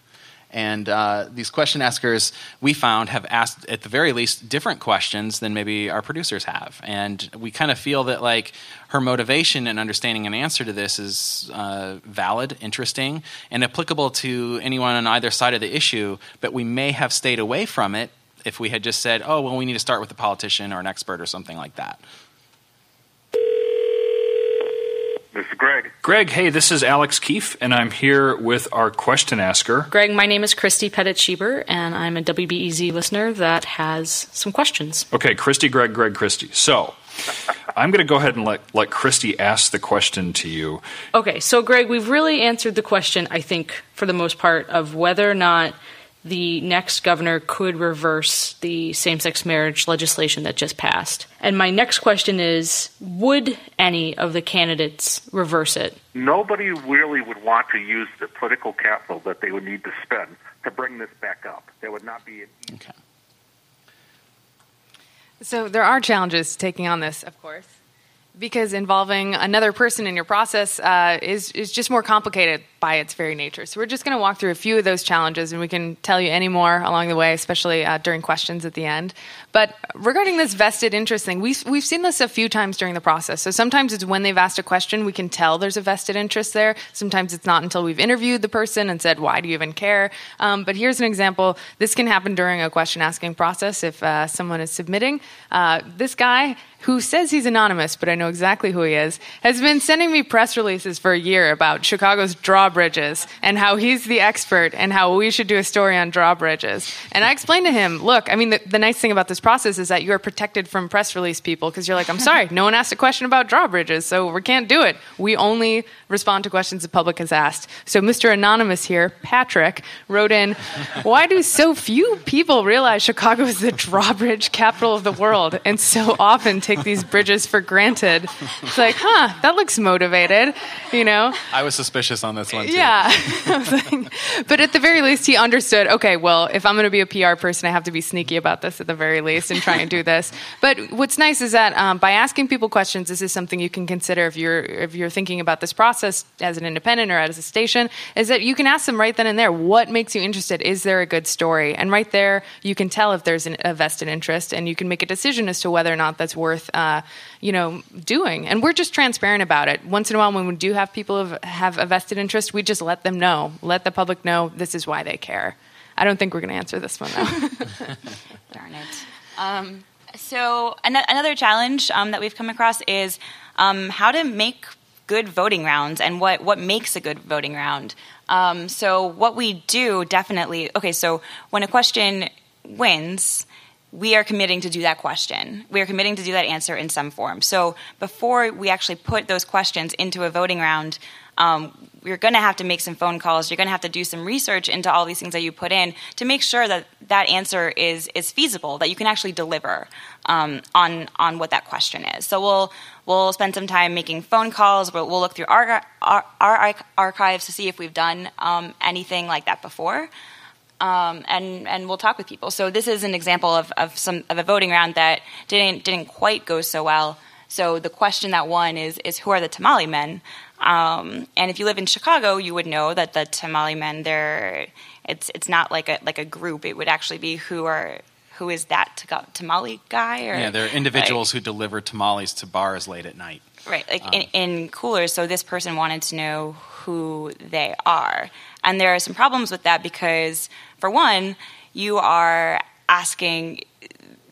And uh, these question askers we found have asked, at the very least, different questions than maybe our producers have. And we kind of feel that like her motivation and understanding an answer to this is uh, valid, interesting, and applicable to anyone on either side of the issue. But we may have stayed away from it if we had just said, "Oh, well, we need to start with a politician or an expert or something like that." This is Greg. Greg, hey, this is Alex Keefe, and I'm here with our question asker. Greg, my name is Christy Pettit Schieber, and I'm a WBEZ listener that has some questions. Okay, Christy, Greg, Greg, Christy. So, I'm going to go ahead and let, let Christy ask the question to you. Okay, so Greg, we've really answered the question, I think, for the most part, of whether or not the next governor could reverse the same sex marriage legislation that just passed. And my next question is Would any of the candidates reverse it? Nobody really would want to use the political capital that they would need to spend to bring this back up. There would not be an Okay. So there are challenges taking on this, of course, because involving another person in your process uh, is is just more complicated by its very nature. So we're just going to walk through a few of those challenges, and we can tell you any more along the way, especially uh, during questions at the end. But regarding this vested interest thing, we've we've seen this a few times during the process. So sometimes it's when they've asked a question, we can tell there's a vested interest there. Sometimes it's not until we've interviewed the person and said, "Why do you even care?" Um, but here's an example. This can happen during a question asking process if uh, someone is submitting. Uh, this guy who says he's anonymous, but I know exactly who he is, has been sending me press releases for a year about Chicago's drawbridges and how he's the expert and how we should do a story on drawbridges. And I explained to him, look, I mean, the, the nice thing about this process is that you are protected from press release people because you're like, I'm sorry, no one asked a question about drawbridges, so we can't do it. We only respond to questions the public has asked. So Mr. Anonymous here, Patrick, wrote in, why do so few people realize Chicago is the drawbridge capital of the world and so often take these bridges for granted? It's like, huh, that looks motivated, you know? I was suspicious on this one too. Yeah. Like- but at the very least, he understood okay, well, if I'm going to be a PR person, I have to be sneaky about this at the very least and try and do this. But what's nice is that um, by asking people questions, this is something you can consider if you're, if you're thinking about this process as an independent or as a station, is that you can ask them right then and there, what makes you interested? Is there a good story? And right there, you can tell if there's an, a vested interest and you can make a decision as to whether or not that's worth, uh, you know, doing. And we're just transparent about it. Once in a while, when we do have people have, have a vested interest, we just let them know, let the public know this is why they care. I don't think we're going to answer this one though. Darn it. Um, so an- another challenge um, that we've come across is um, how to make good voting rounds and what, what makes a good voting round. Um, so what we do definitely okay. So when a question wins, we are committing to do that question. We are committing to do that answer in some form. So before we actually put those questions into a voting round, um, you're going to have to make some phone calls. You're going to have to do some research into all these things that you put in to make sure that that answer is is feasible, that you can actually deliver um, on on what that question is. So we'll we'll spend some time making phone calls. We'll, we'll look through our, our our archives to see if we've done um, anything like that before um, and and we'll talk with people. So this is an example of, of some of a voting round that didn't didn't quite go so well. So the question that won is is who are the tamale men? Um, and if you live in Chicago, you would know that the tamale men they're it's it's not like a like a group. It would actually be who are who is that tamale guy? Or, Yeah, they're individuals who deliver tamales to bars late at night. Right, like in, in coolers. So this person wanted to know who they are. And there are some problems with that because, for one, you are asking,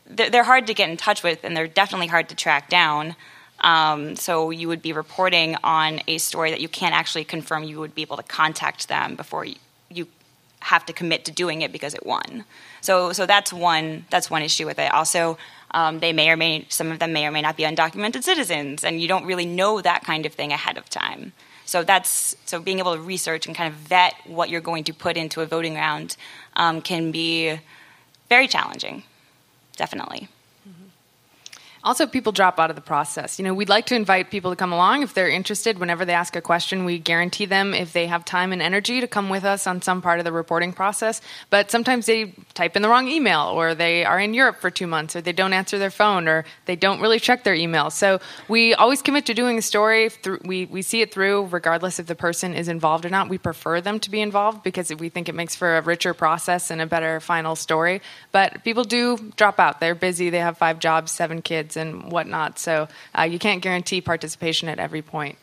they're hard to get in touch with and they're definitely hard to track down. Um, so you would be reporting on a story that you can't actually confirm you would be able to contact them before you, have to commit to doing it because it won. So, so that's one that's one issue with it. Also, um, they may or may some of them may or may not be undocumented citizens, and you don't really know that kind of thing ahead of time. So that's so being able to research and kind of vet what you're going to put into a voting round um, can be very challenging. Definitely. Also, people drop out of the process. You know, we'd like to invite people to come along if they're interested. Whenever they ask a question, we guarantee them if they have time and energy to come with us on some part of the reporting process. But sometimes they type in the wrong email, or they are in Europe for two months, or they don't answer their phone, or they don't really check their email. So we always commit to doing a story. Through, we we see it through, regardless if the person is involved or not. We prefer them to be involved because we think it makes for a richer process and a better final story. But people do drop out. They're busy. They have five jobs, seven kids and whatnot. So uh, you can't guarantee participation at every point.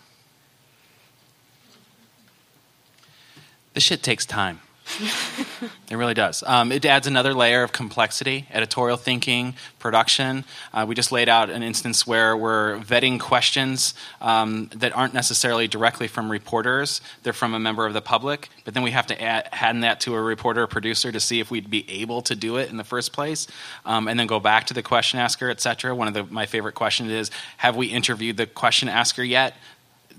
This shit takes time. It really does. Um, it adds another layer of complexity, editorial thinking, production. Uh, we just laid out an instance where we're vetting questions um, that aren't necessarily directly from reporters, they're from a member of the public, but then we have to add, hand that to a reporter or producer to see if we'd be able to do it in the first place, um, and then go back to the question asker, et cetera. One of the, my favorite questions is Have we interviewed the question asker yet?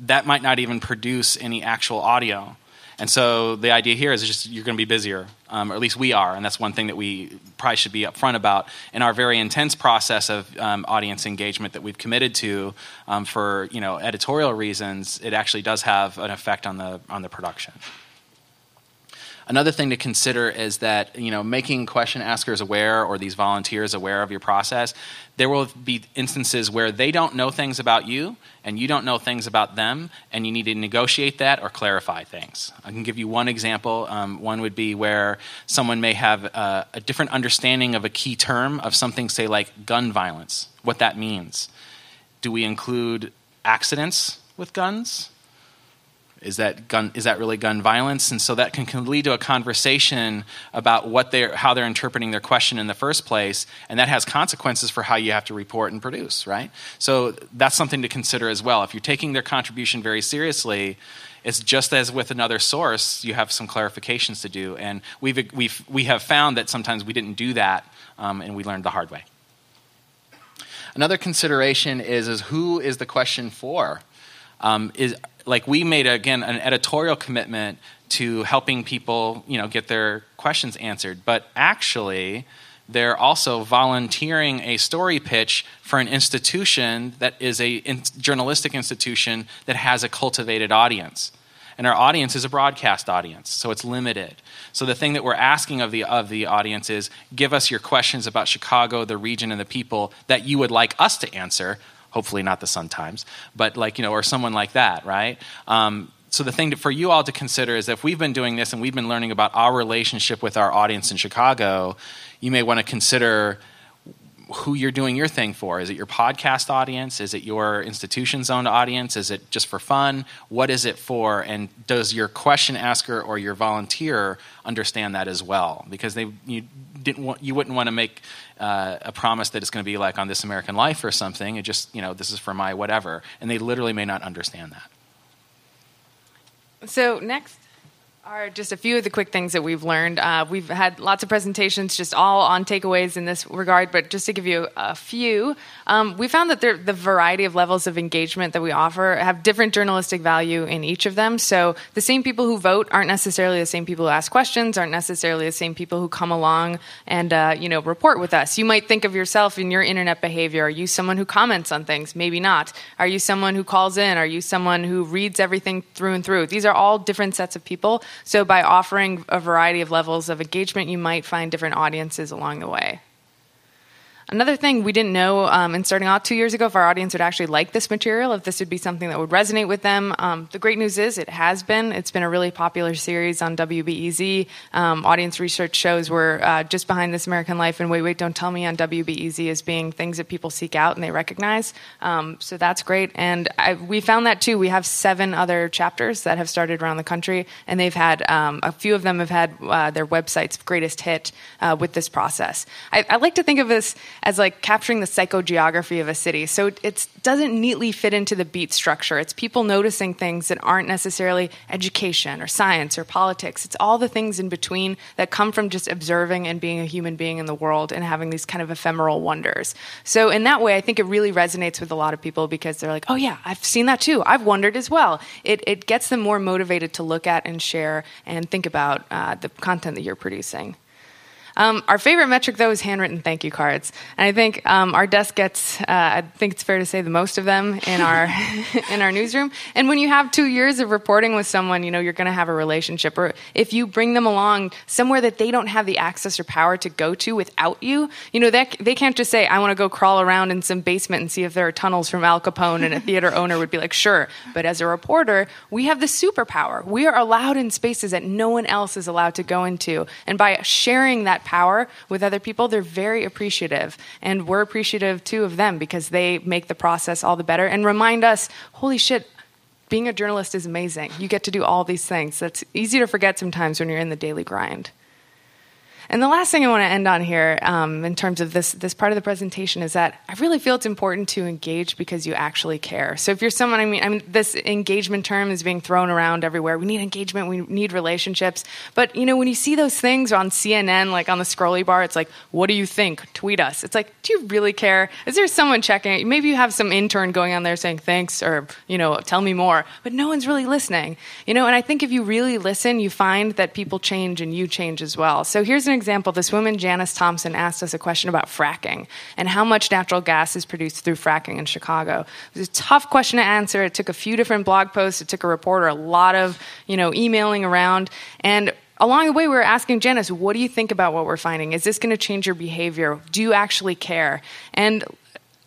That might not even produce any actual audio. And so the idea here is just you're going to be busier, um, or at least we are, and that's one thing that we probably should be upfront about in our very intense process of um, audience engagement that we've committed to um, for you know editorial reasons. It actually does have an effect on the on the production. Another thing to consider is that you know making question askers aware or these volunteers aware of your process. There will be instances where they don't know things about you and you don't know things about them, and you need to negotiate that or clarify things. I can give you one example. Um, one would be where someone may have a, a different understanding of a key term of something, say like gun violence. What that means. Do we include accidents with guns? Is that gun is that really gun violence? And so that can, can lead to a conversation about what they're how they're interpreting their question in the first place and that has consequences for how you have to report and produce right? So that's something to consider as well. If you're taking their contribution very seriously it's just as with another source you have some clarifications to do. And we've, we've we have found that sometimes we didn't do that um, and we learned the hard way. Another consideration is, is who is the question for? Um, is like we made again an editorial commitment to helping people you know get their questions answered. But actually they're also volunteering a story pitch for an institution that is a in- journalistic institution that has a cultivated audience. And our audience is a broadcast audience so it's limited. So the thing that we're asking of the of the audience is give us your questions about chicago the region and the people that you would like us to answer hopefully not the Sun Times, but like, you know, or someone like that, right? Um, so the thing to, for you all to consider is if we've been doing this and we've been learning about our relationship with our audience in Chicago, you may want to consider who you're doing your thing for. Is it your podcast audience? Is it your institution's own audience? Is it just for fun? What is it for? And does your question asker or your volunteer understand that as well? Because they you didn't want, you wouldn't want to make uh, a promise that it's going to be like on This American Life or something. It just you know this is for my whatever, and they literally may not understand that. So next are just a few of the quick things that we've learned. Uh, we've had lots of presentations, just all on takeaways in this regard, but just to give you a few, um, we found that there, the variety of levels of engagement that we offer have different journalistic value in each of them. So the same people who vote aren't necessarily the same people who ask questions, aren't necessarily the same people who come along and uh, you know report with us. You might think of yourself in your internet behavior. Are you someone who comments on things? Maybe not. Are you someone who calls in? Are you someone who reads everything through and through? These are all different sets of people. So by offering a variety of levels of engagement, you might find different audiences along the way. Another thing we didn't know um, in starting out two years ago if our audience would actually like this material, if this would be something that would resonate with them. Um, the great news is it has been. It's been a really popular series on WBEZ. Um, audience research shows we're uh, just behind This American Life and Wait, Wait, Don't Tell Me on WBEZ as being things that people seek out and they recognize. Um, so that's great. And I, we found that too. We have seven other chapters that have started around the country, and they've had um, a few of them have had uh, their websites greatest hit uh, with this process. I, I like to think of this as like capturing the psychogeography of a city. So it doesn't neatly fit into the beat structure. It's people noticing things that aren't necessarily education or science or politics. It's all the things in between that come from just observing and being a human being in the world and having these kind of ephemeral wonders. So in that way, I think it really resonates with a lot of people because they're like, oh yeah, I've seen that too. I've wondered as well. It, it gets them more motivated to look at and share and think about uh, the content that you're producing. Um, our favorite metric, though, is handwritten thank you cards, and I think um, our desk gets. Uh, I think it's fair to say the most of them in our in our newsroom. And when you have two years of reporting with someone, you know you're going to have a relationship. Or if you bring them along somewhere that they don't have the access or power to go to without you, you know that they can't just say, "I want to go crawl around in some basement and see if there are tunnels from Al Capone." And a theater owner would be like, "Sure," but as a reporter, we have the superpower. We are allowed in spaces that no one else is allowed to go into, and by sharing that power with other people, they're very appreciative. And we're appreciative too of them because they make the process all the better and remind us, holy shit, being a journalist is amazing. You get to do all these things. That's easy to forget sometimes when you're in the daily grind. And the last thing I want to end on here, um, in terms of this this part of the presentation, is that I really feel it's important to engage because you actually care. So if you're someone, I mean, I mean, this engagement term is being thrown around everywhere. We need engagement. We need relationships. But you know, when you see those things on CNN, like on the scrolly bar, it's like, "What do you think? Tweet us." It's like, do you really care? Is there someone checking? Maybe you have some intern going on there saying thanks or you know, tell me more, but no one's really listening. You know, and I think if you really listen, you find that people change and you change as well. So here's an example, this woman, Janice Thompson, asked us a question about fracking and how much natural gas is produced through fracking in Chicago. It was a tough question to answer. It took a few different blog posts. It took a reporter a lot of, you know, emailing around. And along the way, we were asking Janice, what do you think about what we're finding? Is this going to change your behavior? Do you actually care? And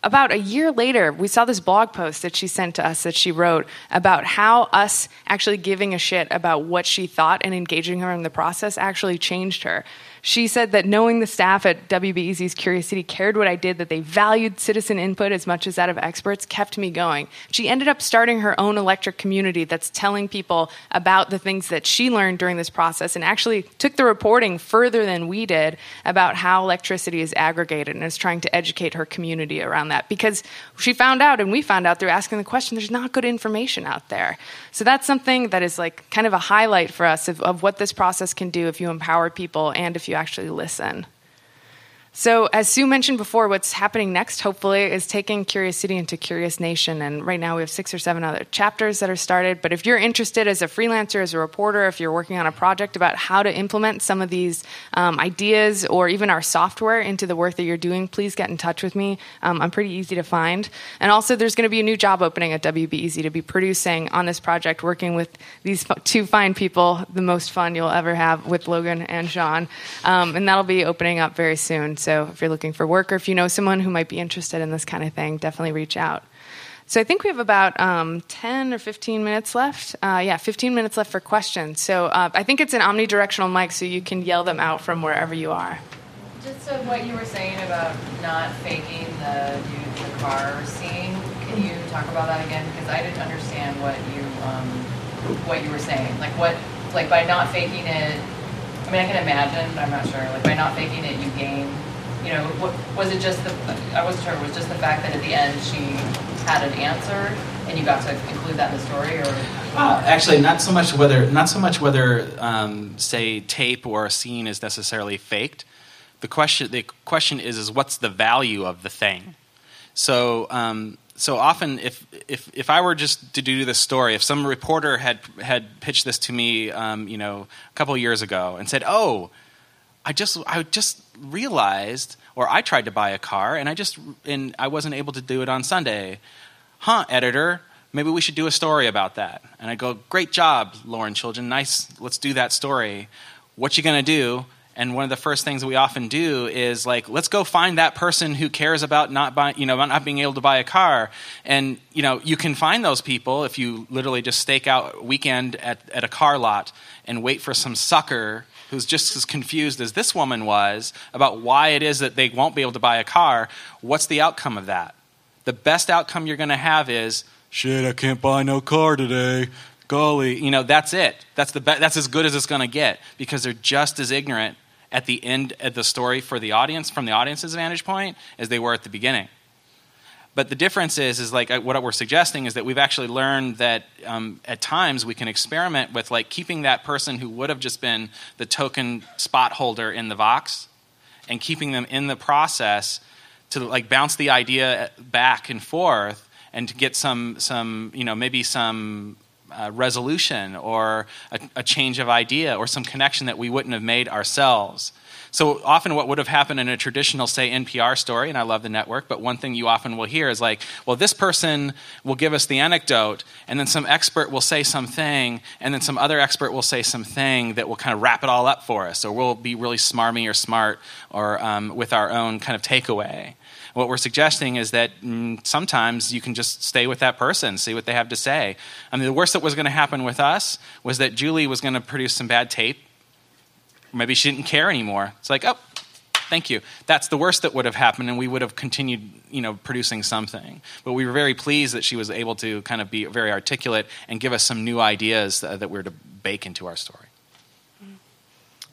about a year later, we saw this blog post that she sent to us that she wrote about how us actually giving a shit about what she thought and engaging her in the process actually changed her. She said that knowing the staff at WBEZ's Curious City cared what I did, that they valued citizen input as much as that of experts, kept me going. She ended up starting her own electric community that's telling people about the things that she learned during this process and actually took the reporting further than we did about how electricity is aggregated and is trying to educate her community around that because she found out and we found out through asking the question there's not good information out there. So that's something that is like kind of a highlight for us of, of what this process can do if you empower people and if you actually listen. So, as Sue mentioned before, what's happening next, hopefully, is taking Curious City into Curious Nation. And right now we have six or seven other chapters that are started. But if you're interested as a freelancer, as a reporter, if you're working on a project about how to implement some of these um, ideas or even our software into the work that you're doing, please get in touch with me. Um, I'm pretty easy to find. And also, there's going to be a new job opening at WBEZ to be producing on this project, working with these two fine people, the most fun you'll ever have with Logan and Shawn. Um, and that'll be opening up very soon. So if you're looking for work or if you know someone who might be interested in this kind of thing, definitely reach out. So I think we have about um, 10 or 15 minutes left. Uh, yeah, 15 minutes left for questions. So uh, I think it's an omnidirectional mic, so you can yell them out from wherever you are. Just so what you were saying about not faking the the car scene, can you talk about that again? Because I didn't understand what you um, what you were saying. Like what, like by not faking it. I mean, I can imagine, but I'm not sure. Like by not faking it, you gain you know, what, was it just the, I wasn't sure, was just the fact that at the end she had an answer and you got to include that in the story or? Uh, actually, not so much whether, not so much whether, um, say, tape or a scene is necessarily faked. The question, the question is, is what's the value of the thing? So, um, so often, if, if, if I were just to do this story, if some reporter had, had pitched this to me, um, you know, a couple years ago and said, oh, I just I just realized, or I tried to buy a car and I just and I wasn't able to do it on Sunday. Huh, editor? Maybe we should do a story about that. And I go, great job, Lauren Chooljian. Nice. Let's do that story. What you gonna do? And one of the first things that we often do is like, let's go find that person who cares about not buying, you know, not being able to buy a car. And you know, you can find those people if you literally just stake out a weekend at, at a car lot and wait for some sucker who's just as confused as this woman was about why it is that they won't be able to buy a car, what's the outcome of that? The best outcome you're going to have is, shit, I can't buy no car today. Golly, you know, that's it. That's, the be- that's as good as it's going to get because they're just as ignorant at the end of the story for the audience, from the audience's vantage point, as they were at the beginning. But the difference is, is like uh, what we're suggesting is that we've actually learned that um, at times we can experiment with like keeping that person who would have just been the token spot holder in the Vox and keeping them in the process to like bounce the idea back and forth and to get some, some you know, maybe some uh, resolution or a, a change of idea or some connection that we wouldn't have made ourselves. So often, what would have happened in a traditional, say, NPR story, and I love the network, but one thing you often will hear is like, well, this person will give us the anecdote, and then some expert will say something, and then some other expert will say something that will kind of wrap it all up for us, or we'll be really smarmy or smart, or um, with our own kind of takeaway. What we're suggesting is that mm, sometimes you can just stay with that person, see what they have to say. I mean, the worst that was going to happen with us was that Julie was going to produce some bad tape maybe she didn't care anymore. It's like, oh, Thank you. That's the worst that would have happened, and we would have continued, you know, producing something. But we were very pleased that she was able to kind of be very articulate and give us some new ideas that, that we were to bake into our story.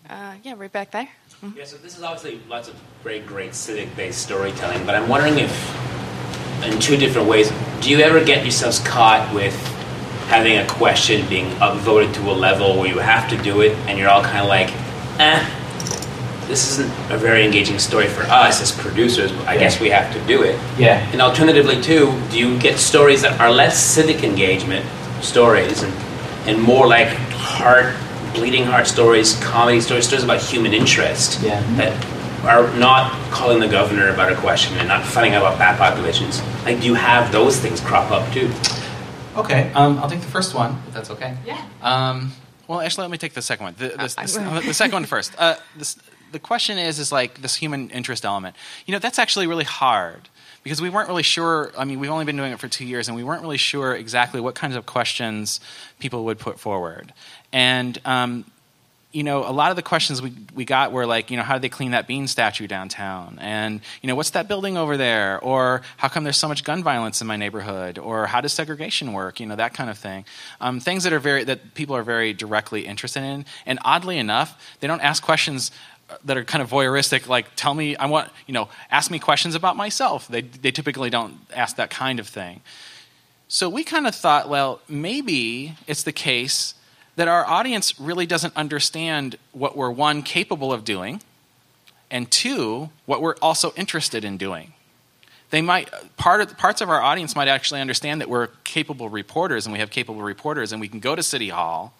Uh, yeah, right back there. Yeah, so this is obviously lots of great, great civic-based storytelling, but I'm wondering if, in two different ways, do you ever get yourselves caught with having a question being upvoted to a level where you have to do it, and you're all kind of like, eh, this isn't a very engaging story for us as producers, but I guess we have to do it. Yeah. And alternatively, too, do you get stories that are less civic engagement stories and, and more like heart, bleeding heart stories, comedy stories, stories about human interest Yeah. that are not calling the governor about a question and not finding out about bat populations? Like, do you have those things crop up too? Okay, um, I'll take the first one, if that's okay. Yeah. Um, well, actually, let me take the second one. The, the, the, the second one first. Uh, this, the question is, is like this human interest element. You know, that's actually really hard because we weren't really sure. I mean, we've only been doing it for two years, and we weren't really sure exactly what kinds of questions people would put forward. And um, you know, a lot of the questions we, we got were like, you know, how do they clean that bean statue downtown? And, you know, what's that building over there? Or how come there's so much gun violence in my neighborhood? Or how does segregation work? You know, that kind of thing. Um, things that are very, that people are very directly interested in. And oddly enough, they don't ask questions that are kind of voyeuristic, like tell me, I want, you know, ask me questions about myself. They, they typically don't ask that kind of thing. So we kind of thought, well, maybe it's the case that our audience really doesn't understand what we're, one, capable of doing, and two, what we're also interested in doing. They might, part of, parts of our audience might actually understand that we're capable reporters and we have capable reporters and we can go to City Hall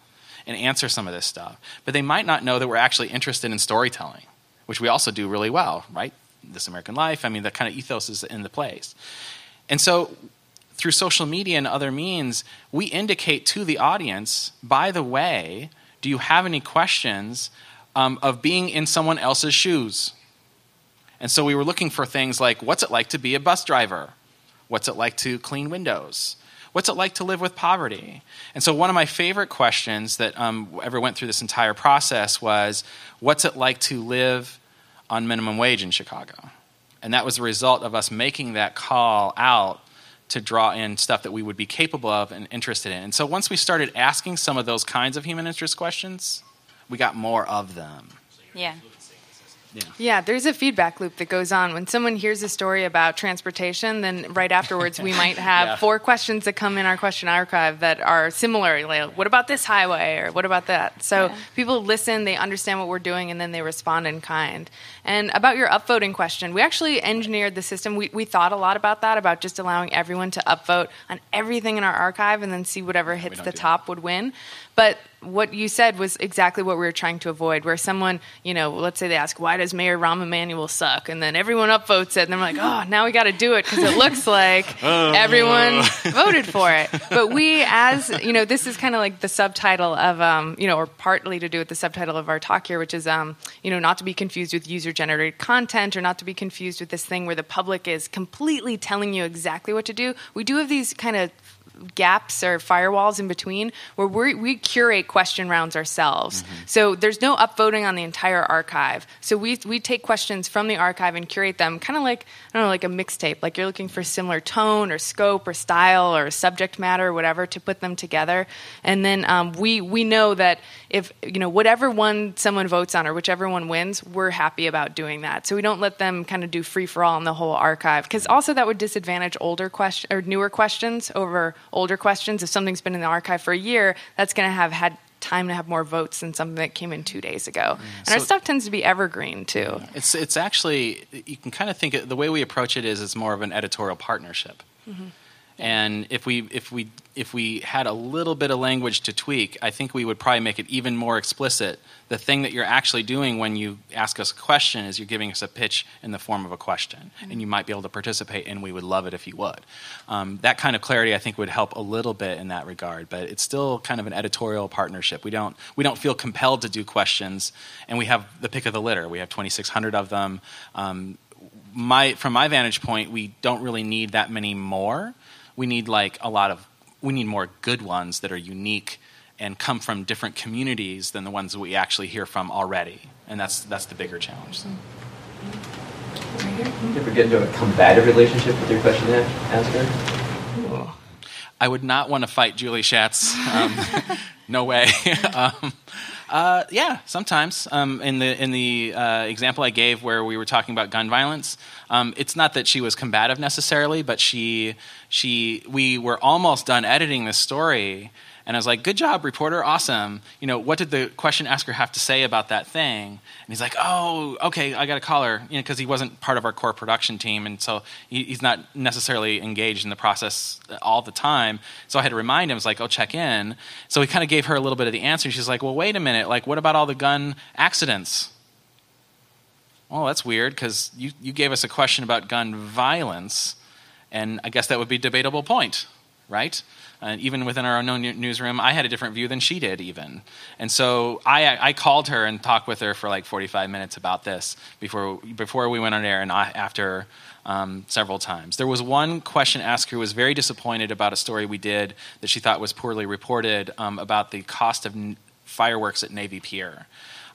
and answer some of this stuff. But they might not know that we're actually interested in storytelling, which we also do really well, right? This American Life, I mean, that kind of ethos is in the place. And so through social media and other means, we indicate to the audience, by the way, do you have any questions um, of being in someone else's shoes? And so we were looking for things like what's it like to be a bus driver? What's it like to clean windows? What's it like to live with poverty? And so, one of my favorite questions that um, ever went through this entire process was what's it like to live on minimum wage in Chicago? And that was the result of us making that call out to draw in stuff that we would be capable of and interested in. And so once we started asking some of those kinds of human interest questions, we got more of them. Yeah. Yeah. Yeah, there's a feedback loop that goes on. When someone hears a story about transportation, then right afterwards we might have Yeah. four questions that come in our question archive that are similar. Like, what about this highway or what about that? So people listen, they understand what we're doing, and then they respond in kind. And about your upvoting question, we actually engineered the system. We, we thought a lot about that, about just allowing everyone to upvote on everything in our archive and then see whatever hits the top would win. But what you said was exactly what we were trying to avoid, where someone, you know, let's say they ask, why does Mayor Rahm Emanuel suck? And then everyone upvotes it, and they're like, oh, now we got to do it because it looks like Oh. everyone voted for it. But we, as, you know, this is kind of like the subtitle of, um, you know, or partly to do with the subtitle of our talk here, which is, um, you know, not to be confused with user generated content or not to be confused with this thing where the public is completely telling you exactly what to do. We do have these kind of gaps or firewalls in between where we we curate question rounds ourselves. So there's no upvoting on the entire archive. So we we take questions from the archive and curate them, kind of like I don't know, like a mixtape. Like you're looking for similar tone or scope or style or subject matter or whatever to put them together. And then um, we we know that if you know whatever one someone votes on or whichever one wins, we're happy about doing that. So we don't let them kind of do free for all in the whole archive because also that would disadvantage older question or newer questions over older questions. If something's been in the archive for a year, that's going to have had time to have more votes than something that came in two days ago. And our stuff tends to be evergreen too. It's, it's actually, you can kind of think, it, the way we approach it is it's more of an editorial partnership. Mm-hmm. And if we if we if we had a little bit of language to tweak, I think we would probably make it even more explicit. The thing that you're actually doing when you ask us a question is you're giving us a pitch in the form of a question, and you might be able to participate, and we would love it if you would. Um, that kind of clarity, I think, would help a little bit in that regard. But it's still kind of an editorial partnership. We don't we don't feel compelled to do questions, and we have the pick of the litter. We have 2,600 of them. Um, my from my vantage point, we don't really need that many more. We need like a lot of we need more good ones that are unique and come from different communities than the ones that we actually hear from already. And that's that's the bigger challenge. You ever get into a combative relationship with your question asker? I would not want to fight Julie Schatz. Um, no way. um, uh, yeah, sometimes. Um, in the in the uh, example I gave, where we were talking about gun violence, um, it's not that she was combative necessarily, but she she we were almost done editing this story, and I was like, "Good job, reporter, awesome." You know, what did the question asker have to say about that thing? And he's like, "Oh, okay, I got to call her," you know, because he wasn't part of our core production team, and so he, he's not necessarily engaged in the process all the time. So I had to remind him, "I was like, oh, check in." So we kind of gave her a little bit of the answer. She's like, "Well, wait a minute, like, what about all the gun accidents?" Well, that's weird because you, you gave us a question about gun violence, and I guess that would be a debatable point, right? And even within our own newsroom, I had a different view than she did, even. And so I, I called her and talked with her for like 45 minutes about this before, before we went on air and after um, several times. There was one question asker who was very disappointed about a story we did that she thought was poorly reported um, about the cost of fireworks at Navy Pier.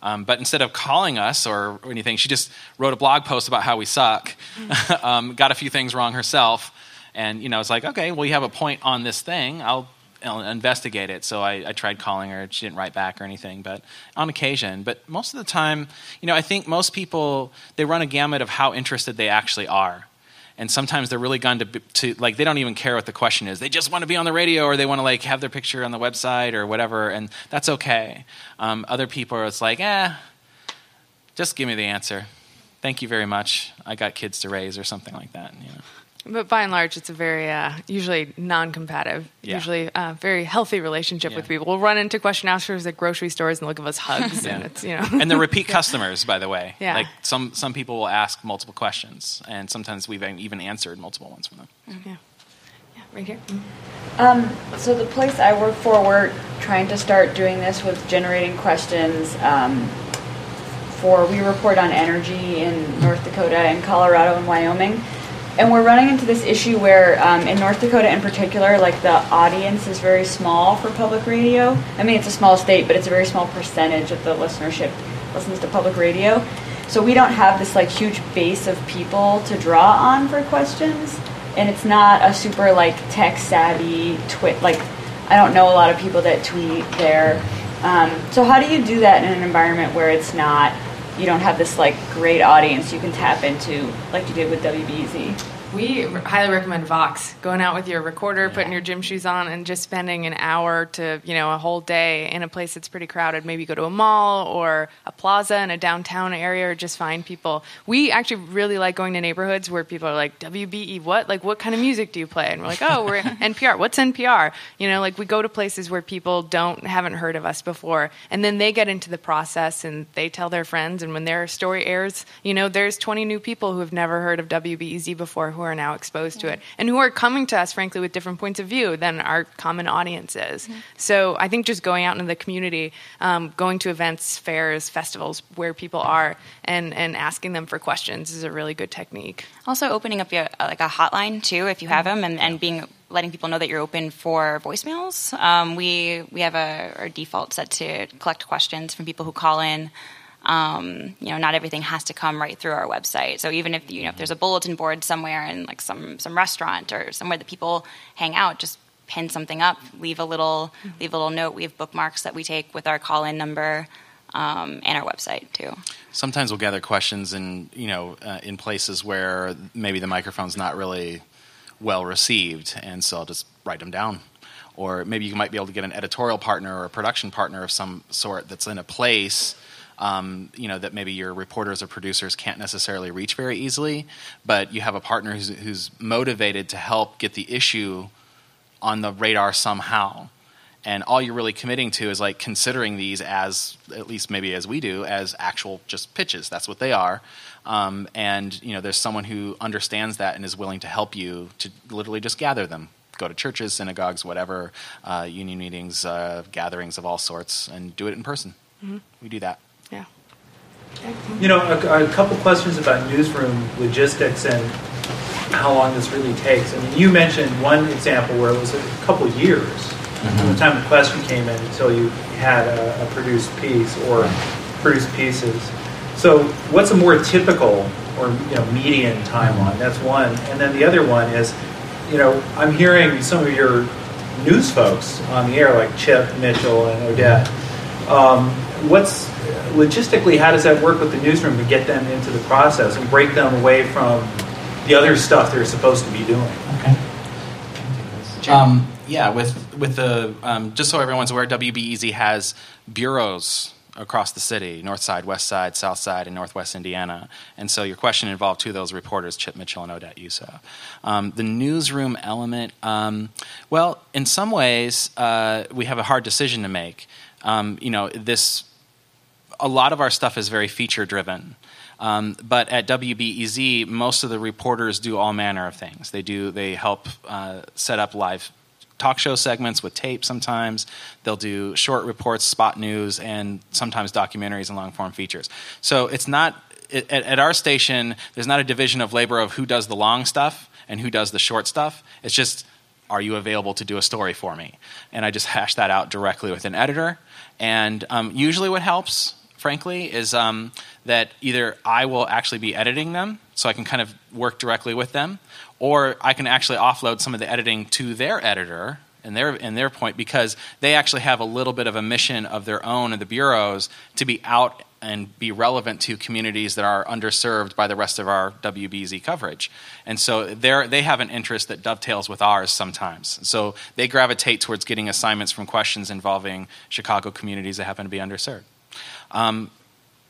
Um, but instead of calling us or, anything, she just wrote a blog post about how we suck, um, got a few things wrong herself, and you know, it's like, okay, well, you have a point on this thing. I'll, I'll investigate it. So I, I, tried calling her. She didn't write back or anything, but on occasion. But most of the time, you know, I think most people they run a gamut of how interested they actually are. And sometimes they're really gone to, to like they don't even care what the question is. They just want to be on the radio or they want to like have their picture on the website or whatever, and that's okay. Um, other people are it's like, eh, just give me the answer. Thank you very much. I got kids to raise or something like that. You know. But by and large, it's a very uh, usually non-combative, yeah. usually uh, very healthy relationship yeah. with people. We'll run into question askers at grocery stores and they'll give us hugs, yeah. and it's you know. and they're repeat customers, by the way. Yeah. Like some some people will ask multiple questions, and sometimes we've even answered multiple ones for them. Yeah. Yeah. Right here. Mm-hmm. Um, so the place I work for, we're trying to start doing this with generating questions. Um, for we report on energy in North Dakota and Colorado and Wyoming and we're running into this issue where um, in North Dakota in particular, like the audience is very small for public radio. I mean, it's a small state, but it's a very small percentage of the listenership listens to public radio. So we don't have this like huge base of people to draw on for questions, and it's not a super like tech savvy twit. Like I don't know a lot of people that tweet there. Um, so how do you do that in an environment where it's not you don't have this like great audience you can tap into like you did with WBEZ. We highly recommend Vox. Going out with your recorder, yeah. putting your gym shoes on, and just spending an hour to you know a whole day in a place that's pretty crowded. Maybe go to a mall or a plaza in a downtown area, or just find people. We actually really like going to neighborhoods where people are like, "WBE, what? Like, what kind of music do you play?" And we're like, "Oh, we're NPR. What's NPR?" You know, like we go to places where people don't haven't heard of us before, and then they get into the process and they tell their friends. And when their story airs, you know, there's 20 new people who have never heard of WBEZ before who are now exposed to it and who are coming to us, frankly, with different points of view than our common audience is. Mm-hmm. So I think just going out into the community, um, going to events, fairs, festivals where people are, and, and asking them for questions is a really good technique. Also, opening up your, uh, like a hotline too, if you have them, and, and being letting people know that you're open for voicemails. Um, we we have a our default set to collect questions from people who call in. Um, you know, not everything has to come right through our website. So even if you know if there's a bulletin board somewhere in like some some restaurant or somewhere that people hang out, just pin something up, leave a little leave a little note. We have bookmarks that we take with our call in number. Um, and our website too. Sometimes we'll gather questions in you know uh, in places where maybe the microphone's not really well received, and so I'll just write them down. Or maybe you might be able to get an editorial partner or a production partner of some sort that's in a place um, you know that maybe your reporters or producers can't necessarily reach very easily, but you have a partner who's, who's motivated to help get the issue on the radar somehow. And all you're really committing to is like considering these as, at least maybe as we do, as actual just pitches. That's what they are. Um, and you know, there's someone who understands that and is willing to help you to literally just gather them go to churches, synagogues, whatever, uh, union meetings, uh, gatherings of all sorts, and do it in person. Mm-hmm. We do that. You know, a, a, couple questions about newsroom logistics and how long this really takes. I mean, you mentioned one example where it was a couple years mm-hmm. from the time the question came in until you had a, a produced piece or produced pieces. So, what's a more typical or you know median timeline? That's one, and then the other one is, you know, I'm hearing some of your news folks on the air, like Chip Mitchell and Odette. Um, what's logistically, how does that work with the newsroom to get them into the process and break them away from the other stuff they're supposed to be doing? Um, yeah, with with the um, just so everyone's aware, WBEZ has bureaus across the city: North Side, West Side, South Side, and Northwest Indiana. And so your question involved two of those reporters, Chip Mitchell and Odette Yousef. Um, the newsroom element, um, well, in some ways, uh, we have a hard decision to make. Um, you know, this a lot of our stuff is very feature driven. Um, but at WBEZ, most of the reporters do all manner of things. They do they help uh, set up live talk show segments with tape. Sometimes they'll do short reports, spot news, and sometimes documentaries and long form features. So it's not at, at our station. There's not a division of labor of who does the long stuff and who does the short stuff. It's just are you available to do a story for me? And I just hash that out directly with an editor. And um, usually, what helps frankly, is um, that either I will actually be editing them, so I can kind of work directly with them, or I can actually offload some of the editing to their editor and their and their point because they actually have a little bit of a mission of their own in the bureaus to be out and be relevant to communities that are underserved by the rest of our WBEZ coverage. And so they have an interest that dovetails with ours sometimes. So they gravitate towards getting assignments from questions involving Chicago communities that happen to be underserved. Um,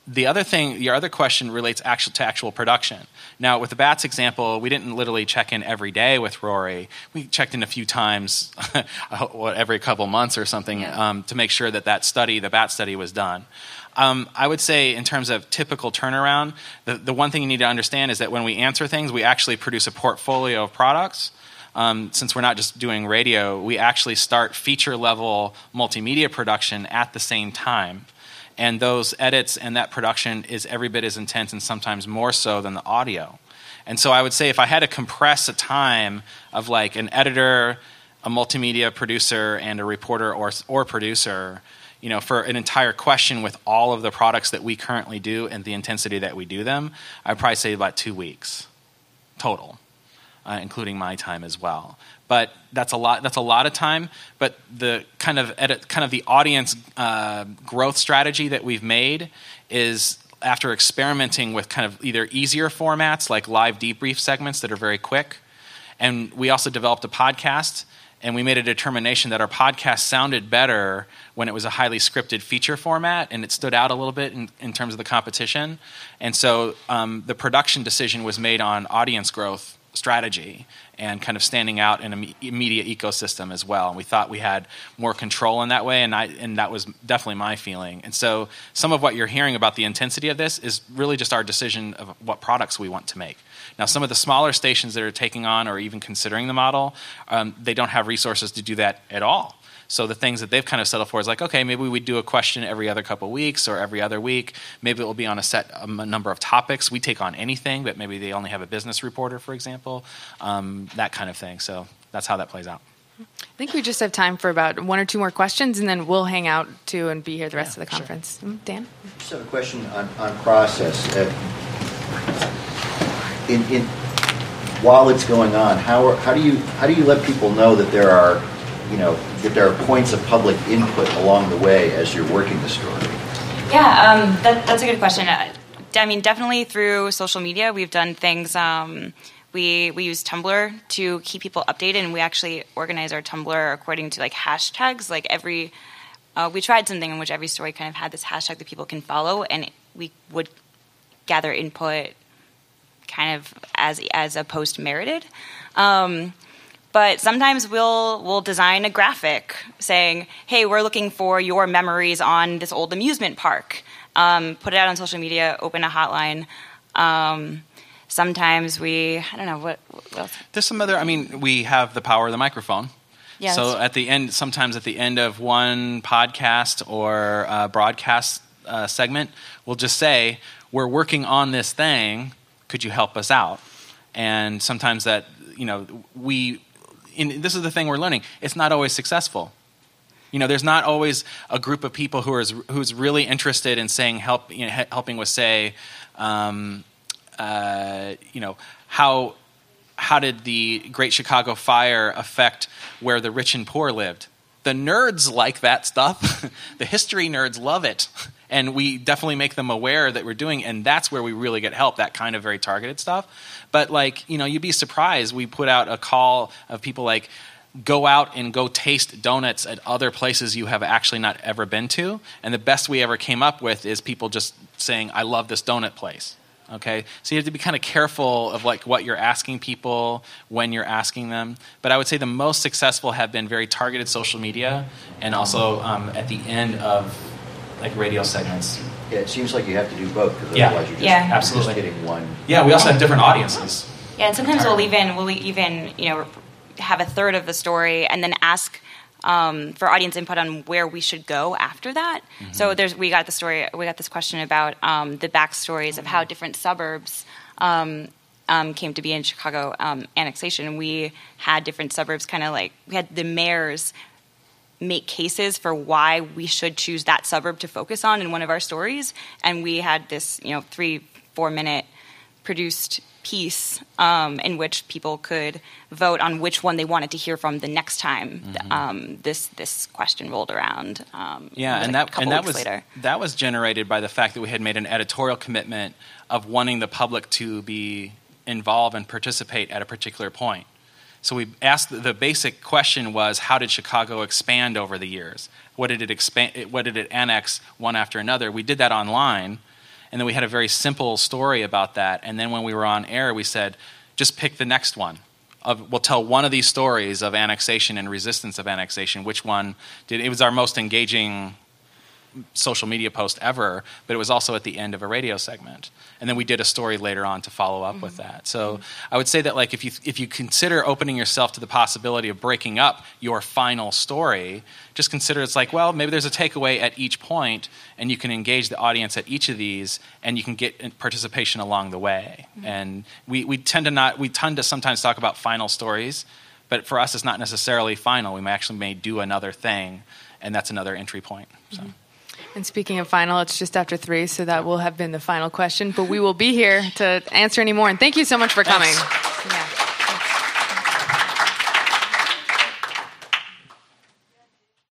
the other thing, your other question relates actual, to actual production. Now, with the bats example, we didn't literally check in every day with Rory. We checked in a few times, every couple months or something, yeah. um, to make sure that that study, the bat study, was done. Um, I would say, in terms of typical turnaround, the, the one thing you need to understand is that when we answer things, we actually produce a portfolio of products. Um, since we're not just doing radio, we actually start feature level multimedia production at the same time and those edits and that production is every bit as intense and sometimes more so than the audio. And so I would say if I had to compress a time of like an editor, a multimedia producer, and a reporter or, or producer, you know, for an entire question with all of the products that we currently do and the intensity that we do them, I'd probably say about two weeks total, uh, including my time as well but that's a lot. That's a lot of time. But the kind of edit, kind of the audience uh, growth strategy that we've made is after experimenting with kind of either easier formats like live debrief segments that are very quick, and we also developed a podcast. And we made a determination that our podcast sounded better when it was a highly scripted feature format, and it stood out a little bit in, in terms of the competition. And so um, the production decision was made on audience growth strategy and kind of standing out in a media ecosystem as well. And we thought we had more control in that way, and, I, and that was definitely my feeling. And so some of what you're hearing about the intensity of this is really just our decision of what products we want to make. Now, some of the smaller stations that are taking on or even considering the model, um, they don't have resources to do that at all. So the things that they've kind of settled for is like, okay, maybe we do a question every other couple of weeks or every other week. Maybe it will be on a set um, a number of topics. We take on anything, but maybe they only have a business reporter, for example, um, that kind of thing. So that's how that plays out. I think we just have time for about one or two more questions, and then we'll hang out too and be here the rest yeah, of the conference. Sure. Mm, Dan? Just have a question on, on process. Uh, in, in, while it's going on, how, how, do you, how do you let people know that there are you know, that there are points of public input along the way as you're working the story? Yeah, um, that, that's a good question. Uh, I mean, definitely through social media, we've done things. Um, we we use Tumblr to keep people updated, and we actually organize our Tumblr according to like hashtags. Like every, uh, we tried something in which every story kind of had this hashtag that people can follow, and we would gather input kind of as as a post merited. Um, but sometimes we'll we'll design a graphic saying, "Hey, we're looking for your memories on this old amusement park." Um, put it out on social media, open a hotline. Um, sometimes we, I don't know what, what else. There's some other. I mean, we have the power of the microphone. Yeah, so at the end, sometimes at the end of one podcast or uh, broadcast uh, segment, we'll just say, "We're working on this thing. Could you help us out?" And sometimes that you know we this is the thing we're learning. It's not always successful. You know, there's not always a group of people who are who's really interested in saying help, you know, helping with say, um, uh, you know, how how did the Great Chicago Fire affect where the rich and poor lived? The nerds like that stuff. the history nerds love it. And we definitely make them aware that we're doing, and that's where we really get help, that kind of very targeted stuff. But, like, you know, you'd be surprised. We put out a call of people like, go out and go taste donuts at other places you have actually not ever been to. And the best we ever came up with is people just saying, I love this donut place okay so you have to be kind of careful of like what you're asking people when you're asking them but i would say the most successful have been very targeted social media and also um, at the end of like radio segments Yeah, it seems like you have to do both because Yeah. otherwise you're just, Yeah. Absolutely. just getting one. yeah we also have different audiences Yeah, and sometimes we'll even we'll even you know have a third of the story and then ask um, for audience input on where we should go after that. Mm-hmm. So there's we got the story we got this question about um, the backstories of how different suburbs. Um, um, came to be in Chicago um, annexation, we had different suburbs, kind of like we had the mayors make cases for why we should choose that suburb to focus on in one of our stories, and we had this, you know, three four minute produced piece um, in which people could vote on which one they wanted to hear from the next time um, this this question rolled around. Um, Yeah, and a that and that was later. that was generated by the fact that we had made an editorial commitment of wanting the public to be involved and participate at a particular point. So we asked the basic question was how did Chicago expand over the years? What did it expand? What did it annex one after another? We did that online, and then we had a very simple story about that. And then when we were on air, we said, just pick the next one. Of, we'll tell one of these stories of annexation and resistance of annexation. Which one did? It was our most engaging social media post ever, but it was also at the end of a radio segment. And then we did a story later on to follow up with mm-hmm. that. So I would say that like if you if you consider opening yourself to the possibility of breaking up your final story, just consider it's like, well, maybe there's a takeaway at each point and you can engage the audience at each of these and you can get participation along the way. Mm-hmm. And we, we tend to not we tend to sometimes talk about final stories, but for us it's not necessarily final. We may actually may do another thing and that's another entry point. So. Mm-hmm. And speaking of final, it's just after three, so that will have been the final question. But we will be here to answer any more. And thank you so much for coming. Thanks.